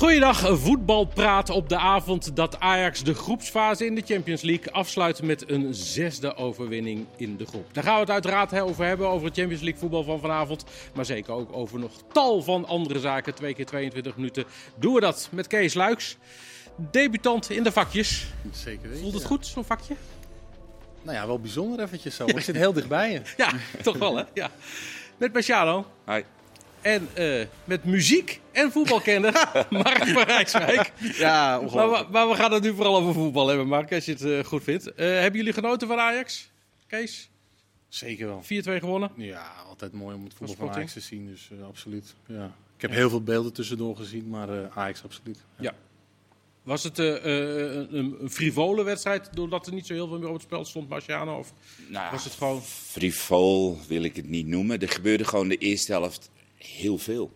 Goeiedag, voetbalpraat op de avond dat Ajax de groepsfase in de Champions League afsluit met een zesde overwinning in de groep. Daar gaan we het uiteraard over hebben, over het Champions League voetbal van vanavond. Maar zeker ook over nog tal van andere zaken. Twee keer 22 minuten doen we dat met Kees Luiks. Debutant in de vakjes. Zeker weten. Voelt het ja. goed, zo'n vakje? Nou ja, wel bijzonder eventjes zo. Ik zit heel dichtbij je. Ja, toch wel hè? Ja. Met Marciano. Hi. En eh, met muziek en voetbalkenner Mark van Rijswijk. Ja, Maar, we- maar we gaan het nu vooral over voetbal hebben, Mark, als je het eh, goed vindt. Eh, hebben jullie genoten van Ajax? Kees? 4-2 Zeker wel. gewonnen. Ja, altijd mooi om het voetbal van. Ajax te zien. Dus absoluut. Ja. Ik heb heel veel beelden tussendoor gezien, maar eh, Ajax absoluut. Ja. Was het eh, eh, een, een frivole wedstrijd doordat er niet zo heel veel meer op het spel stond, Marciano? Of Nou, was het gewoon... frivol wil ik het niet noemen. Er gebeurde gewoon de eerste helft heel veel.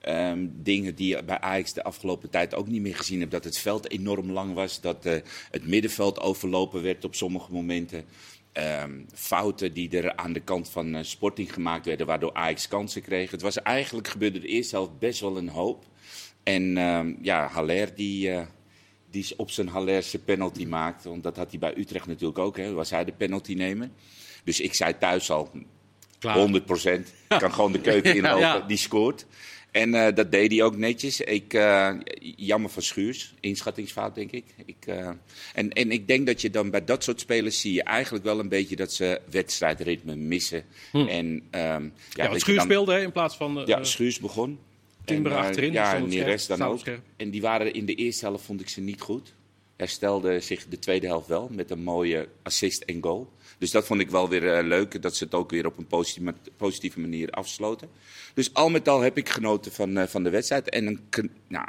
Ehm, dingen die bij Ajax de afgelopen tijd ook niet meer gezien heb. Dat het veld enorm lang was. Dat eh, het middenveld overlopen werd op sommige momenten. Ehm, fouten die er aan de kant van eh, Sporting gemaakt werden. Waardoor Ajax kansen kreeg. Het was eigenlijk gebeurde de eerste helft best wel een hoop. En ehm, ja, Haller die, eh, die op zijn Hallerse penalty maakt. Want dat had hij bij Utrecht natuurlijk ook. Hè, was hij de penalty nemen. Dus ik zei thuis al. 100 procent. Kan gewoon de keuken inlopen. Ja. Die scoort. En eh, dat deed hij ook netjes. Ik, eh, jammer van Schuurs. Inschattingsfout, denk ik. ik eh, en, en ik denk dat je dan bij dat soort spelers zie je eigenlijk wel een beetje dat ze wedstrijdritme missen. En, ehm, Ja, dat want je Schuur dan- speelde hè, in plaats van... ja, Schuurs begon. Timber En, achterin, Ja, en rest dan ook. En die waren in de eerste helft, vond ik ze niet goed. Herstelde zich de tweede helft wel met een mooie assist en goal. Dus dat vond ik wel weer eh, leuk, dat ze het ook weer op een positieve, positieve manier afsloten. Dus al met al heb ik genoten van, eh, van de wedstrijd. En een nou,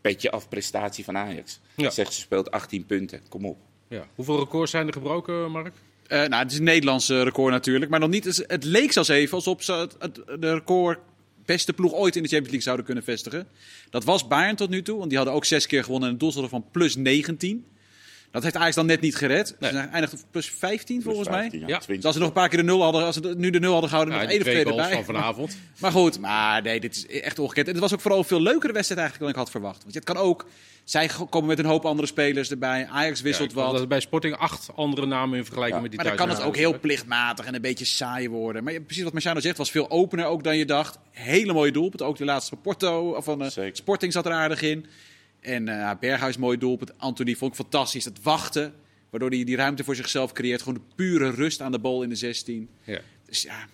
petje af prestatie van Ajax. Ja. Zegt ze speelt 18 punten, kom op. ja. Hoeveel records zijn er gebroken, Mark? Eh, nou, het is een Nederlands record natuurlijk. Maar nog niet. Het, leek zelfs even alsof ze het, het, de record beste ploeg ooit in de Champions League zouden kunnen vestigen. Dat was Bayern tot nu toe. Want die hadden ook zes keer gewonnen en een doelsaldo van plus 19. Dat heeft Ajax dan net niet gered. Nee. Ze zijn eindigd op plus 15 volgens 15, mij. Ja. 20. Dus als ze nog een paar keer de nul hadden, als ze de- nu de nul hadden gehouden, Ja, nog één of twee erbij. van vanavond. Maar goed, maar nee, dit is echt ongekend. En het was ook vooral een veel leukere wedstrijd eigenlijk dan ik had verwacht. Want het kan ook, zij komen met een hoop andere spelers erbij. Ajax Ja, wisselt ik vond wat. dat bij Sporting acht andere namen in vergelijking Ja. met die Maar dan kan het ook heel plichtmatig en een beetje saai worden. Maar ja, precies wat Marciano zegt, was veel opener ook dan je dacht. Hele mooie doelpunt. Ook de laatste van Porto, of van eh, Zeker. Sporting zat er aardig in. En eh Berghuis mooi doelpunt. Anthony vond ik fantastisch. Het wachten, waardoor hij die ruimte voor zichzelf creëert. Gewoon de pure rust aan de bal in de 16. Ja. Dus ja,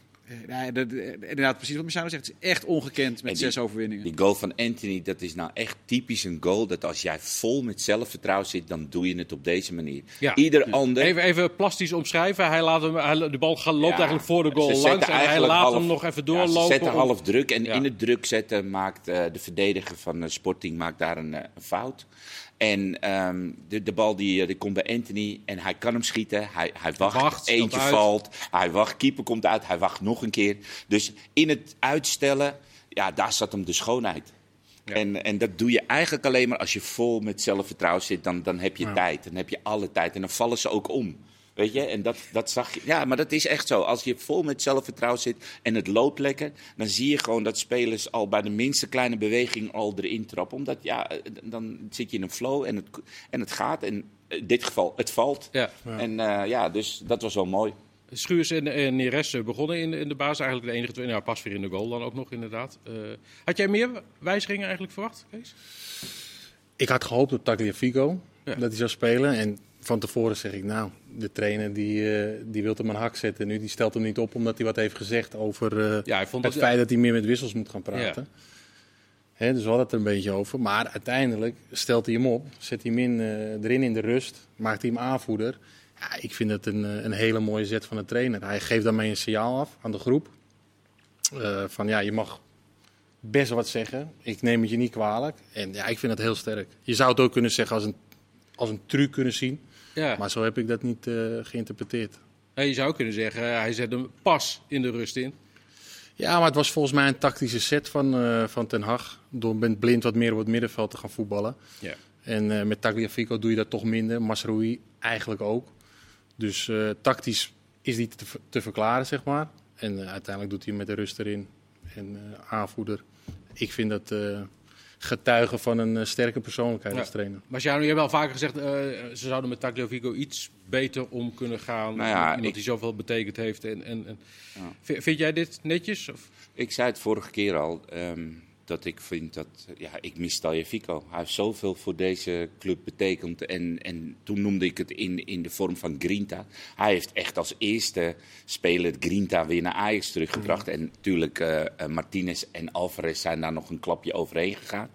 nee, dat- eh, inderdaad precies wat Marciano zegt. Het is echt ongekend met die- zes overwinningen. Die goal van Anthony, dat is nou echt typisch een goal. Dat als jij vol met zelfvertrouwen zit, dan doe je het op deze manier. Ja. Ieder ander. Even, even plastisch omschrijven. Hij laat hem, hij, de bal gaat, loopt Ja, eigenlijk voor de goal langs. En hij laat half- hem nog even Ja, doorlopen. ze zetten om- half druk. En Ja. in het druk zetten maakt eh, de verdediger van eh, Sporting maakt daar een, eh, een fout. En ehm, de, de bal die, eh, die komt bij Anthony en hij kan hem schieten. Hij, hij wacht, eentje valt. Hij wacht, keeper komt uit, hij wacht nog een keer. Dus in het uitstellen, ja, daar zat hem de schoonheid. Ja. En, en dat doe je eigenlijk alleen maar als je vol met zelfvertrouwen zit. Dan, dan heb je Ja. tijd. Dan heb je alle tijd. En dan vallen ze ook om. Weet je? En dat, dat zag je. Ja, maar dat is echt zo. Als je vol met zelfvertrouwen zit en het loopt lekker. dan zie je gewoon dat spelers al bij de minste kleine beweging al erin trappen. Omdat ja, dan zit je in een flow en het, en het gaat. En in dit geval, het valt. Ja. En eh, ja, dus dat was wel mooi. Schuurs en, en Neres eh, begonnen in, in de basis. Eigenlijk de enige twee. Nou, pas weer in de goal dan ook nog inderdaad. Eh, had jij meer wijzigingen eigenlijk verwacht, Kees? Ik had gehoopt op Tagliafico, Ja. dat hij zou spelen. En van tevoren zeg ik, nou, de trainer die, eh, die wil hem een hak zetten. Nu die stelt hem niet op omdat hij wat heeft gezegd over eh, Ja, hij vond het dat- feit dat hij meer met wissels moet gaan praten. Hè, dus we hadden het er een beetje over. Maar uiteindelijk stelt hij hem op, zet hij hem in, eh, erin in de rust, maakt hij hem aanvoerder. Ja, ik vind het een, een hele mooie zet van de trainer. Hij geeft daarmee een signaal af aan de groep. Van ja, je mag best wat zeggen. Ik neem het je niet kwalijk. En ja, ik vind het heel sterk. Je zou het ook kunnen zeggen als een, als een truc kunnen zien. Ja. Maar zo heb ik dat niet eh, geïnterpreteerd. Je zou kunnen zeggen, eh, hij zet hem pas in de rust in. Ja, maar het was volgens mij een tactische set van, eh, van Ten Hag. Door met blind wat meer op het middenveld te gaan voetballen. Ja. En met Tagliafico doe je dat toch minder. Masroui eigenlijk ook. Dus tactisch is die te, te verklaren, zeg maar. En uiteindelijk doet hij hem met de rust erin. En aanvoerder. Ik vind dat... eh, getuige van een eh, sterke persoonlijkheid Ja. als trainer. Maar Sjano, je hebt wel vaker gezegd, eh, ze zouden met Tagliafico iets beter om kunnen gaan. Nou ja, Iemand ik- die zoveel betekend heeft. En, en, en. Ja. Vind jij dit netjes? Of? Ik zei het vorige keer al, ehm, dat ik vind dat... Ja, ik mis Fico. Hij heeft zoveel voor deze club betekend. En, en toen noemde ik het in, in de vorm van Grinta. Hij heeft echt als eerste speler Grinta weer naar Ajax teruggebracht. En natuurlijk, eh, eh, Martinez en Alvarez zijn daar nog een klapje overheen gegaan.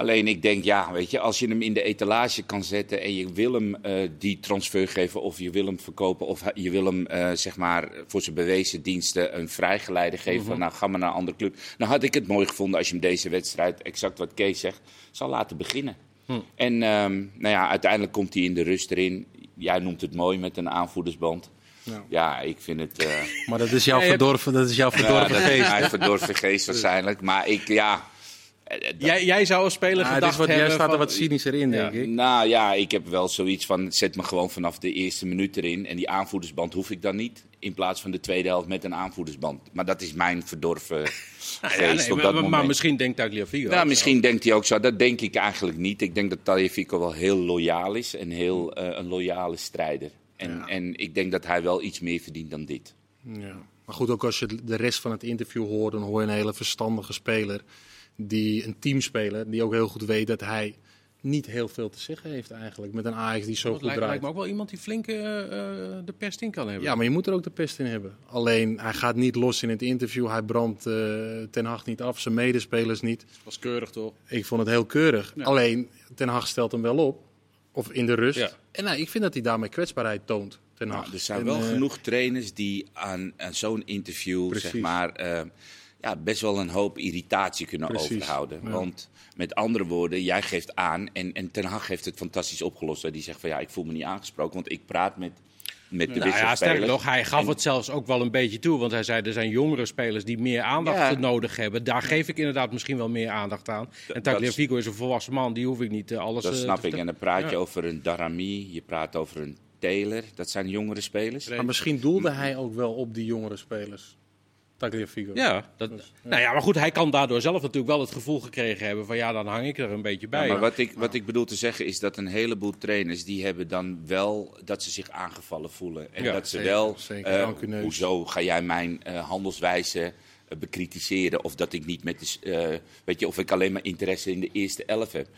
Alleen ik denk, ja, weet je, als je hem in de etalage kan zetten en je wil hem eh, die transfer geven of je wil hem verkopen of je wil hem, eh, zeg maar, voor zijn bewezen diensten een vrijgeleide geven van, nou, ga maar naar een andere club. Dan had ik het mooi gevonden als je hem deze wedstrijd, exact wat Kees zegt, zou laten beginnen. En ehm, nou ja, uiteindelijk komt hij in de rust erin. Jij noemt het mooi met een aanvoerdersband. Ja. Ja, ik vind het... eh, Maar dat is jouw Ja, verdorven, dat is jouw ja, verdorven is geest. mijn verdorven geest waarschijnlijk. Maar ik, ja... eh, dat- Jij, jij zou als speler Ja, het gedacht is wat, jij hebben staat er wat cynischer in, denk Ja. ik. Nou ja, ik heb wel zoiets van, zet me gewoon vanaf de eerste minuut erin. En die aanvoerdersband hoef ik dan niet. In plaats van de tweede helft met een aanvoerdersband. Maar dat is mijn verdorven geest Ja, nee, op maar, dat maar moment. misschien denkt Tagliafico. Nou, misschien denkt hij ook zo. Dat denk ik eigenlijk niet. Ik denk dat Tagliafico wel heel loyaal is. En heel eh, een loyale strijder. En, Ja. en ik denk dat hij wel iets meer verdient dan dit. Ja. Maar goed, ook als je de rest van het interview hoort, dan hoor je een hele verstandige speler. Die, een teamspeler, die ook heel goed weet dat hij niet heel veel te zeggen heeft eigenlijk. Met een Ajax die zo Dat goed lijkt, draait. lijkt me ook wel iemand die flink eh, eh, de pest in kan hebben. Ja, maar je moet er ook de pest in hebben. Alleen, hij gaat niet los in het interview. Hij brandt eh, Ten Hag niet af, zijn medespelers niet. was keurig toch? Ik vond het heel keurig. Ja. Alleen, Ten Hag stelt hem wel op. Of in de rust. Ja. En nou, ik vind dat hij daarmee kwetsbaarheid toont, Ten Hag. Nou, er zijn En, wel genoeg trainers die aan, aan zo'n interview Precies. zeg maar, ja, best wel een hoop irritatie kunnen Precies, overhouden. ja. Want met andere woorden, jij geeft aan en, en Ten Hag heeft het fantastisch opgelost. Hè. Die zegt van ja, ik voel me niet aangesproken, want ik praat met, met de Nou ja, sterker nog, hij gaf En- het zelfs ook wel een beetje toe. Want hij zei, er zijn jongere spelers die meer aandacht Ja. nodig hebben. Daar geef ik inderdaad misschien wel meer aandacht aan. En dat Tagliafico is een volwassen man, die hoef ik niet eh, alles Dat eh, snap te ik. En dan praat je over een Darami, je praat over een Taylor. Dat zijn jongere spelers. Maar misschien doelde hij ook wel op die jongere spelers. Tagliafico. Ja, dat, Nou ja, maar goed, hij kan daardoor zelf natuurlijk wel het gevoel gekregen hebben van ja, dan hang ik er een beetje bij. Ja, maar wat ik, wat ik bedoel te zeggen is dat een heleboel trainers die hebben dan wel dat ze zich aangevallen voelen. En Ja, dat ze zeker, wel, zeker. eh, hoezo ga jij mijn eh, handelswijze eh, bekritiseren? Of dat ik niet met de, eh, weet je, of ik alleen maar interesse in de eerste elf heb.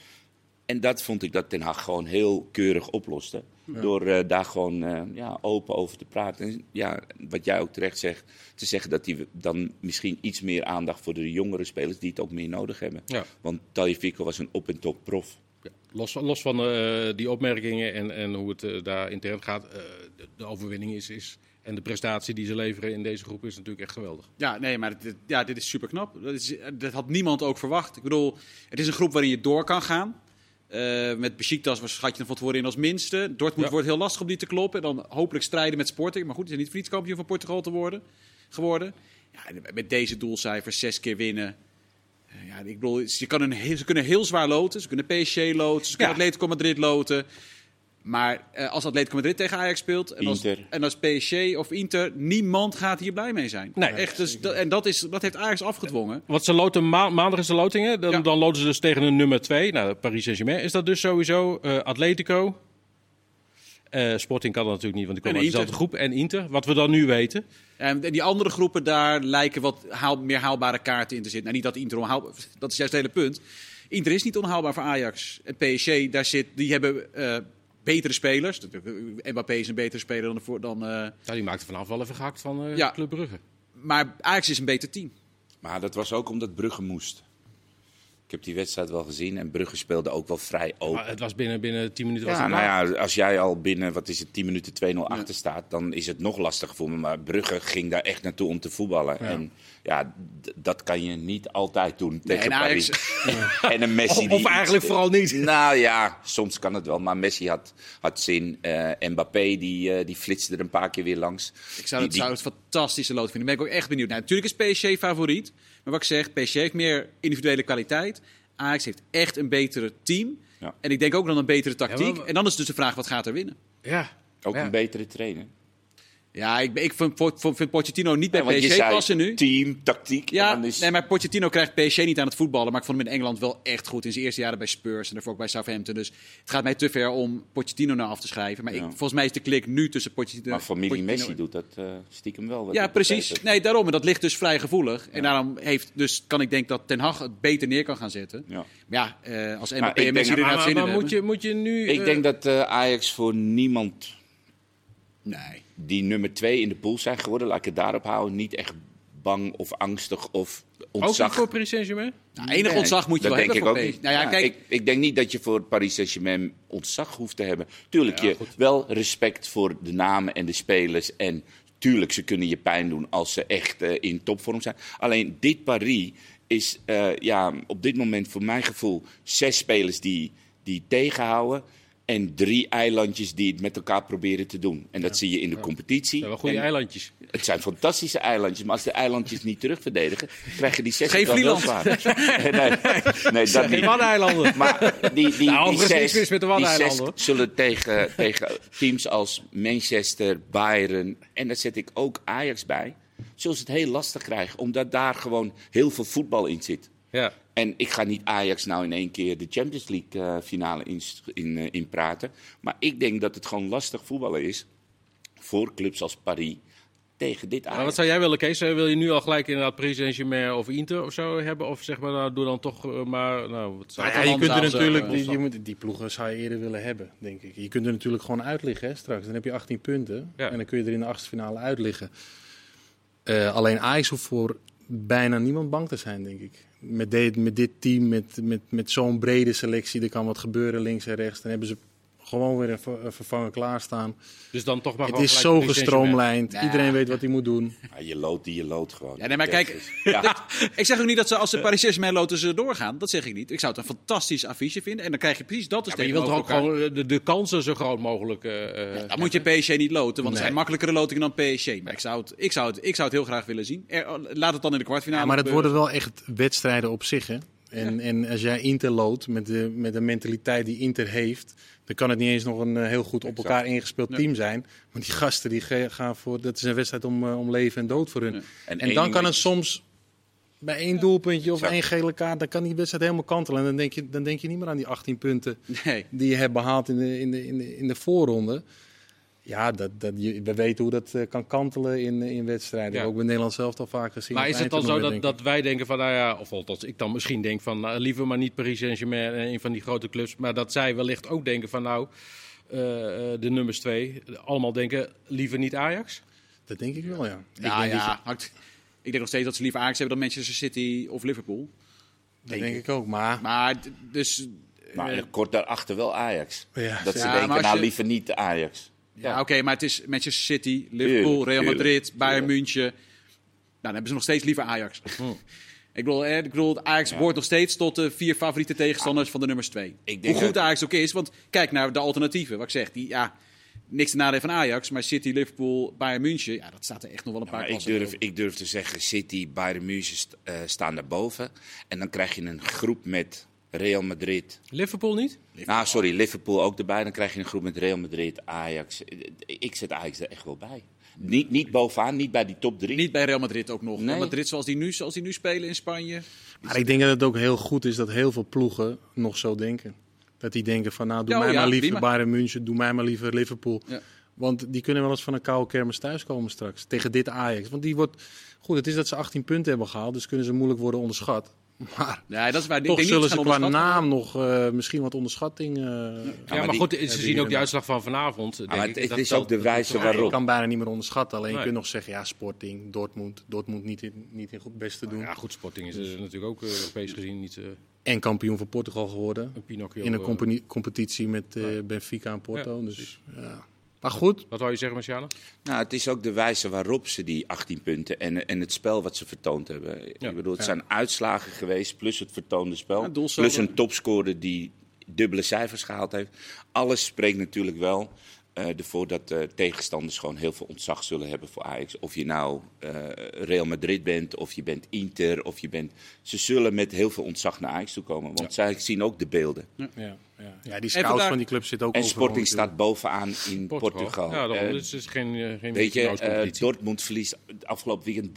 En dat vond ik dat Ten Hag gewoon heel keurig oploste. Door eh, daar gewoon eh, ja, open over te praten. En ja, wat jij ook terecht zegt, te zeggen dat hij dan misschien iets meer aandacht voor de jongere spelers die het ook meer nodig hebben. Ja. Want Tagliafico was een op- en top prof. Ja, los, van- los van eh, die opmerkingen en, en hoe het daar intern gaat, eh, de, de overwinning is, is en de prestatie die ze leveren in deze groep is natuurlijk echt geweldig. Ja, nee, maar dit, ja, dit is super knap. Dat, is, dat had niemand ook verwacht. Ik bedoel, het is een groep waarin je door kan gaan. Eh, met Besiktas was- schat je er van tevoren in als minste. Dortmund Ja. wordt heel lastig om die te kloppen. En dan hopelijk strijden met Sporting. Maar goed, die zijn niet voor niets kampioen van Portugal te worden, geworden. Ja, met deze doelcijfers zes keer winnen. Eh, Ja, ik bedoel, ze, kan een ze kunnen heel zwaar loten. Ze kunnen PSG loten. Ze kunnen. Atletico Madrid loten. Maar eh, als Atletico Madrid tegen Ajax speelt en als, en als PSG of Inter, niemand gaat hier blij mee zijn. Nee. Echt, dus, dat, en dat, is, dat heeft Ajax afgedwongen. Want ze loten ma- maandag is de lotingen, dan, Ja. dan loten ze dus tegen een nummer 2, nou, Paris Saint-Germain. Is dat dus sowieso eh, Atletico? Eh, Sporting kan dat natuurlijk niet, want die komen En uit dezelfde groep. En Inter, wat we dan nu weten. En die andere groepen, daar lijken wat haal, meer haalbare kaarten in te zitten. Nou, niet dat Inter onhaalbaar dat is juist het hele punt. Inter is niet onhaalbaar voor Ajax. En PSG, daar zit, die hebben eh, betere spelers. Mbappé is een betere speler dan... de voor- dan eh, Ja, die maakte vanaf wel even gehakt van eh Ja. Club Brugge. maar Ajax is een beter team. Maar dat was ook omdat Brugge moest. Ik heb die wedstrijd wel gezien en Brugge speelde ook wel vrij open. Maar het was binnen, binnen 10 minuten was Ja, het nou ja, als jij al binnen, wat is het, 10 minuten 2-0 achter staat, dan is het nog lastiger voor me. Maar Brugge ging daar echt naartoe om te voetballen. En ja, dat kan je niet altijd doen tegen en Ajax- Paris. en een Messi Of, die... of eigenlijk vooral niet. Nou ja, soms kan het wel. Maar Messi had, had zin. Eh Mbappé die, eh, die flitste er een paar keer weer langs. Ik zou het, Die- zou het fantastische lood vinden. Ben ik ook echt benieuwd. Natuurlijk is PSG favoriet. Maar wat ik zeg, PSG heeft meer individuele kwaliteit. Ajax heeft echt een betere team. Ja. En ik denk ook dan een betere tactiek. Ja, maar- En dan is dus de vraag, wat gaat er winnen? Ja. Ook Ja. een betere trainer. Ja, ik, ik vind, vind, Pochettino niet bij Ja, PSG passen nu. Team, tactiek. en Ja, dan is- nee, maar Pochettino krijgt PSG niet aan het voetballen. Maar ik vond hem in Engeland wel echt goed. In zijn eerste jaren bij Spurs en daarvoor ook bij Southampton. Dus het gaat mij te ver om Pochettino nou af te schrijven. Maar ik, volgens mij is de klik nu tussen Pochettino... Maar familie Pochettino- Messi doet dat eh, stiekem wel. Ja, precies. Nee, daarom. En dat ligt dus vrij gevoelig. En daarom heeft, dus kan ik denk dat Ten Hag het beter neer kan gaan zetten. Ja. Maar ja, eh, als Mbappé ik en Messi denk- er Maar, zin in moet, je, moet je nu... Ik denk dat eh, Ajax voor niemand Nee. die nummer twee in de pool zijn geworden, laat ik het daarop houden, niet echt bang of angstig of Ook niet ontzag. voor Paris Saint-Germain? Nou, enig Nee, ontzag moet je dat wel denk hebben ik voor ook niet. Nou ja, Ja, kijk, ik, ik denk niet dat je voor Paris Saint-Germain ontzag hoeft te hebben. Tuurlijk, Ja, je goed. wel respect voor de namen en de spelers. En tuurlijk, ze kunnen je pijn doen als ze echt eh, in topvorm zijn. Alleen dit Paris is eh, ja, op dit moment voor mijn gevoel zes spelers die, die tegenhouden. En drie eilandjes die het met elkaar proberen te doen. En dat zie je in de competitie. Dat zijn wel goede En eilandjes. Het zijn fantastische eilandjes, maar als de eilandjes niet terugverdedigen, krijgen die zes Geen Vlieland. nee, nee, nee, dat Geen niet. Waddeneilanden. Maar die, die, Nou, die zes, met de die Waddeneilanden, zes zullen tegen, tegen teams als Manchester, Bayern en daar zet ik ook Ajax bij, zullen ze het heel lastig krijgen, omdat daar gewoon heel veel voetbal in zit. Ja. En ik ga niet Ajax nou in één keer de Champions League eh, finale in, in, eh, in praten. Maar ik denk dat het gewoon lastig voetballen is voor clubs als Paris tegen dit Ajax. Maar wat zou jij willen, Kees? Wil je nu al gelijk inderdaad Paris Saint-Germain of Inter of zo hebben? Of zeg maar, nou, doe dan toch eh, maar... Nou, wat zou ja, je kunt er natuurlijk, die, je moet, die ploegen zou je eerder willen hebben, denk ik. Je kunt er natuurlijk gewoon uitliggen hè, straks. Dan heb je 18 punten Ja. en dan kun je er in de achtste finale uitliggen. Eh, alleen Ajax hoeft voor bijna niemand bang te zijn, denk ik. Met, met dit team, met, met, met zo'n brede selectie, er kan wat gebeuren links en rechts. Dan hebben ze gewoon weer een ver- een vervanger klaarstaan. Dus dan toch maar Het is zo gestroomlijnd. Ja. Iedereen weet wat hij moet doen. Ja, je loodt die je loodt gewoon. Ja, nee, maar kijk, is- ja. ik zeg ook niet dat ze als ze Paris Saint-Germain loten ze doorgaan. Dat zeg ik niet. Ik zou het een fantastisch affiche vinden. En dan krijg je precies dat dus Ja, maar je wilt toch ook gewoon de, de kansen zo groot mogelijk... eh, eh, Dan moet je PSG niet loten, want er Nee. zijn makkelijkere lotingen dan PSG. Maar ik zou het, ik zou het, ik zou het heel graag willen zien. Er- laat het dan in de kwartfinale Ja, maar het worden wel echt wedstrijden op zich. Hè? En, en als jij Inter loodt met de, met de mentaliteit die Inter heeft, dan kan het niet eens nog een eh, heel goed op elkaar ingespeeld team zijn. Want die gasten die gaan voor, dat is een wedstrijd om, eh, om leven en dood voor hun. En, dan kan het soms bij één doelpuntje of Exact. één gele kaart, dan kan die wedstrijd helemaal kantelen. En dan denk je, dan denk je niet meer aan die 18 punten Nee. die je hebt behaald in de, in de, in de, in de voorronde. Ja, dat, dat, je, we weten hoe dat eh, kan kantelen in, in wedstrijden. Ja. Ook bij Nederland zelf al vaak gezien. Maar is het dan zo dat, denk ik. dat wij denken van, nou ja, of althans ik dan misschien denk van, nou, liever maar niet Paris Saint-Germain, eh, een van die grote clubs, maar dat zij wellicht ook denken van, nou, eh, eh, de nummers twee, allemaal denken, liever niet Ajax? Dat denk ik wel, ja. Ik Ja, denk dat je- ja. Ik denk nog steeds dat ze liever Ajax hebben dan Manchester City of Liverpool. Dat denk ik ook, maar... Maar dus... Maar eh, kort daarachter wel Ajax. Ja, dat ze ja, denken, nou liever niet de Ajax. Ja, oké, maar het is Manchester City, Liverpool, Real Madrid, Bayern. München. Nou, dan hebben ze nog steeds liever Ajax. Hm. Ik bedoel, ik bedoel, Ajax Ja. behoort nog steeds tot de vier favoriete tegenstanders van de nummers twee. Ik denk Hoe goed dat- Ajax ook is, want kijk naar de alternatieven. Wat ik zeg, die, ja, niks te nadeel van Ajax, maar City, Liverpool, Bayern München, ja, dat staat er echt nog wel een Ja, paar ik, durf, ik durf te zeggen, City, Bayern München eh, staan daarboven. En dan krijg je een groep met Real Madrid. Liverpool niet? Nou, sorry, Liverpool ook erbij. Dan krijg je een groep met Real Madrid, Ajax. Ik zet Ajax er echt wel bij. Niet, niet bovenaan, niet bij die top drie. Niet bij Real Madrid ook nog. Nee. Real Madrid zoals die, nu, zoals die nu spelen in Spanje. Maar ik denk dat het ook heel goed is dat heel veel ploegen nog zo denken. Dat die denken van, nou, doe Ja, mij ja, maar liever prima. Bayern München, doe mij maar liever Liverpool. Ja. Want die kunnen wel eens van een koude kermis thuiskomen straks. Tegen dit Ajax. Want die wordt... Goed, het is dat ze 18 punten hebben gehaald, dus kunnen ze moeilijk worden onderschat. Maar Ja, dat is waar. ik toch denk zullen niet ze qua naam nog eh, misschien wat onderschatting... eh, Ja, maar maar, die- goed, ze zien die ook de uitslag van vanavond. Denk maar ik. het, Dat is ook de wijze Ja, je waarop. kan bijna niet meer onderschatten. Alleen Nee. je kunt nog zeggen, ja, Sporting, Dortmund. Dortmund niet in, niet in goed beste doen. Ja, goed, Sporting is eh, natuurlijk ook eh, Europees gezien niet eh, En kampioen van Portugal geworden. een Pinocchio. In een competitie met eh, Nee. Benfica en Porto. Ja, dus, ja. Maar goed, Wat wou je zeggen, Marciano? Nou, het is ook de wijze waarop ze die 18 punten en, en het spel wat ze vertoond hebben. Ja. Ik bedoel, het Ja. zijn uitslagen geweest plus het vertoonde spel. Plus een topscorer die dubbele cijfers gehaald heeft. Alles spreekt natuurlijk wel eh, ervoor dat eh, tegenstanders gewoon heel veel ontzag zullen hebben voor Ajax. Of je nou eh, Real Madrid bent, of je bent Inter, of je bent... Ze zullen met heel veel ontzag naar Ajax toe komen, want zij zien ook de beelden. Ja, ja. ja die En scouts vandaag- van die club zitten ook En Sporting staat bovenaan in Portugal. Ja, daarom. Eh, Dus het is geen, geen Weet je, eh. Dortmund verliest afgelopen weekend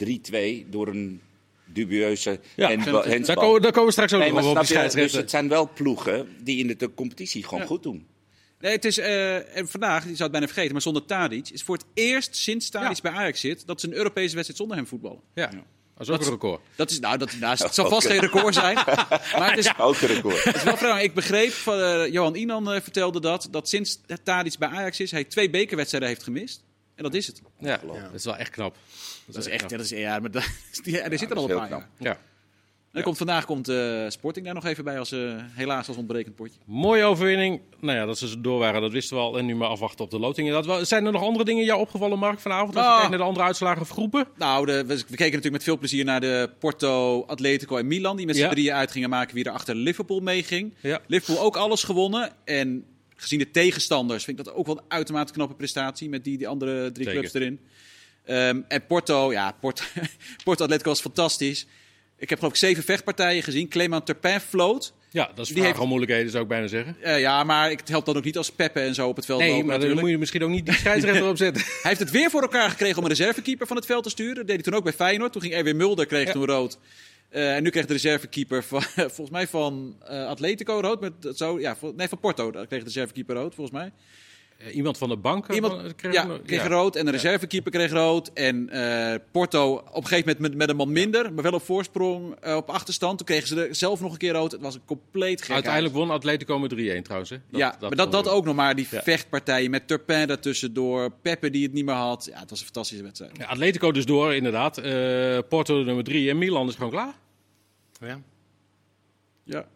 3-2 door een dubieuze Ja, handbal. Daar komen, daar komen we straks ook Nee, nog op snap je, dus het zijn wel ploegen die in de de competitie gewoon Ja. goed doen. Nee, het is eh, en vandaag, die zou het bijna vergeten, maar zonder Tadic is voor het eerst sinds Tadic bij Ajax zit dat ze een Europese wedstrijd zonder hem voetballen. Ja, dat is ook een record. Dat is, nou, dat, nou, het zal vast geen record zijn. Maar het is, Ook een record. het is wel vraag. Ik begreep, van, eh, Johan Inan eh, vertelde dat, dat sinds Tadic bij Ajax is, hij twee bekerwedstrijden heeft gemist. En dat is het. Ja, dat is wel echt knap. Dat is echt, ja, dat is, ja, maar dat, die, er zit er dat al een paar jaar. Ja. Komt, vandaag komt eh, Sporting daar nog even bij, als, eh, helaas als ontbrekend potje. Mooie overwinning. Nou ja, dat ze door waren, dat wisten we al. En nu maar afwachten op de loting. Dat wel- Zijn er nog andere dingen jou opgevallen, Mark, vanavond? Als je Ah. kijkt naar de andere uitslagen of groepen? Nou, de, we, we keken natuurlijk met veel plezier naar de Porto, Atletico en Milan. Die met z'n Ja. drieën uit gingen maken wie er achter Liverpool meeging. Ja. Liverpool ook alles gewonnen. En gezien de tegenstanders vind ik dat ook wel een uitermate knappe prestatie. Met die, die andere drie Zeker. clubs erin. Ehm, en Porto, ja, Porto, Porto Atletico was fantastisch. Ik heb geloof ik zeven vechtpartijen gezien. Clement Turpin floot. Ja, dat is Die heeft- moeilijkheden, zou ik bijna zeggen. Eh, ja, maar het helpt dan ook niet als Peppe en zo op het veld Nee, lopen maar dan natuurlijk. moet je misschien ook niet die scheidsrechter opzetten. Hij heeft het weer voor elkaar gekregen om een reservekeeper van het veld te sturen. Dat deed hij toen ook bij Feyenoord. Toen ging Erwin Mulder, kreeg Ja. toen rood. Eh, en nu kreeg de reservekeeper van, volgens mij van eh, Atletico rood. Met, zo, ja, nee, van Porto kreeg de reservekeeper rood, volgens mij. Eh, Iemand van de bank? Iemand kreeg ja, een- kreeg ja. rood en de reservekeeper kreeg rood. En eh, Porto op een gegeven moment met, met een man minder, maar wel op voorsprong, eh, op achterstand. Toen kregen ze er zelf nog een keer rood. Het was een compleet gek. Uiteindelijk won Atletico met 3-1 trouwens. Hè? ja, maar dat, dat ook nog maar. Die Ja. vechtpartijen met Turpin daartussendoor. Peppe die het niet meer had. Ja, het was een fantastische wedstrijd. Ja, Atletico dus door, inderdaad. Eh, Porto nummer 3 en Milan is gewoon klaar. Ja. Ja.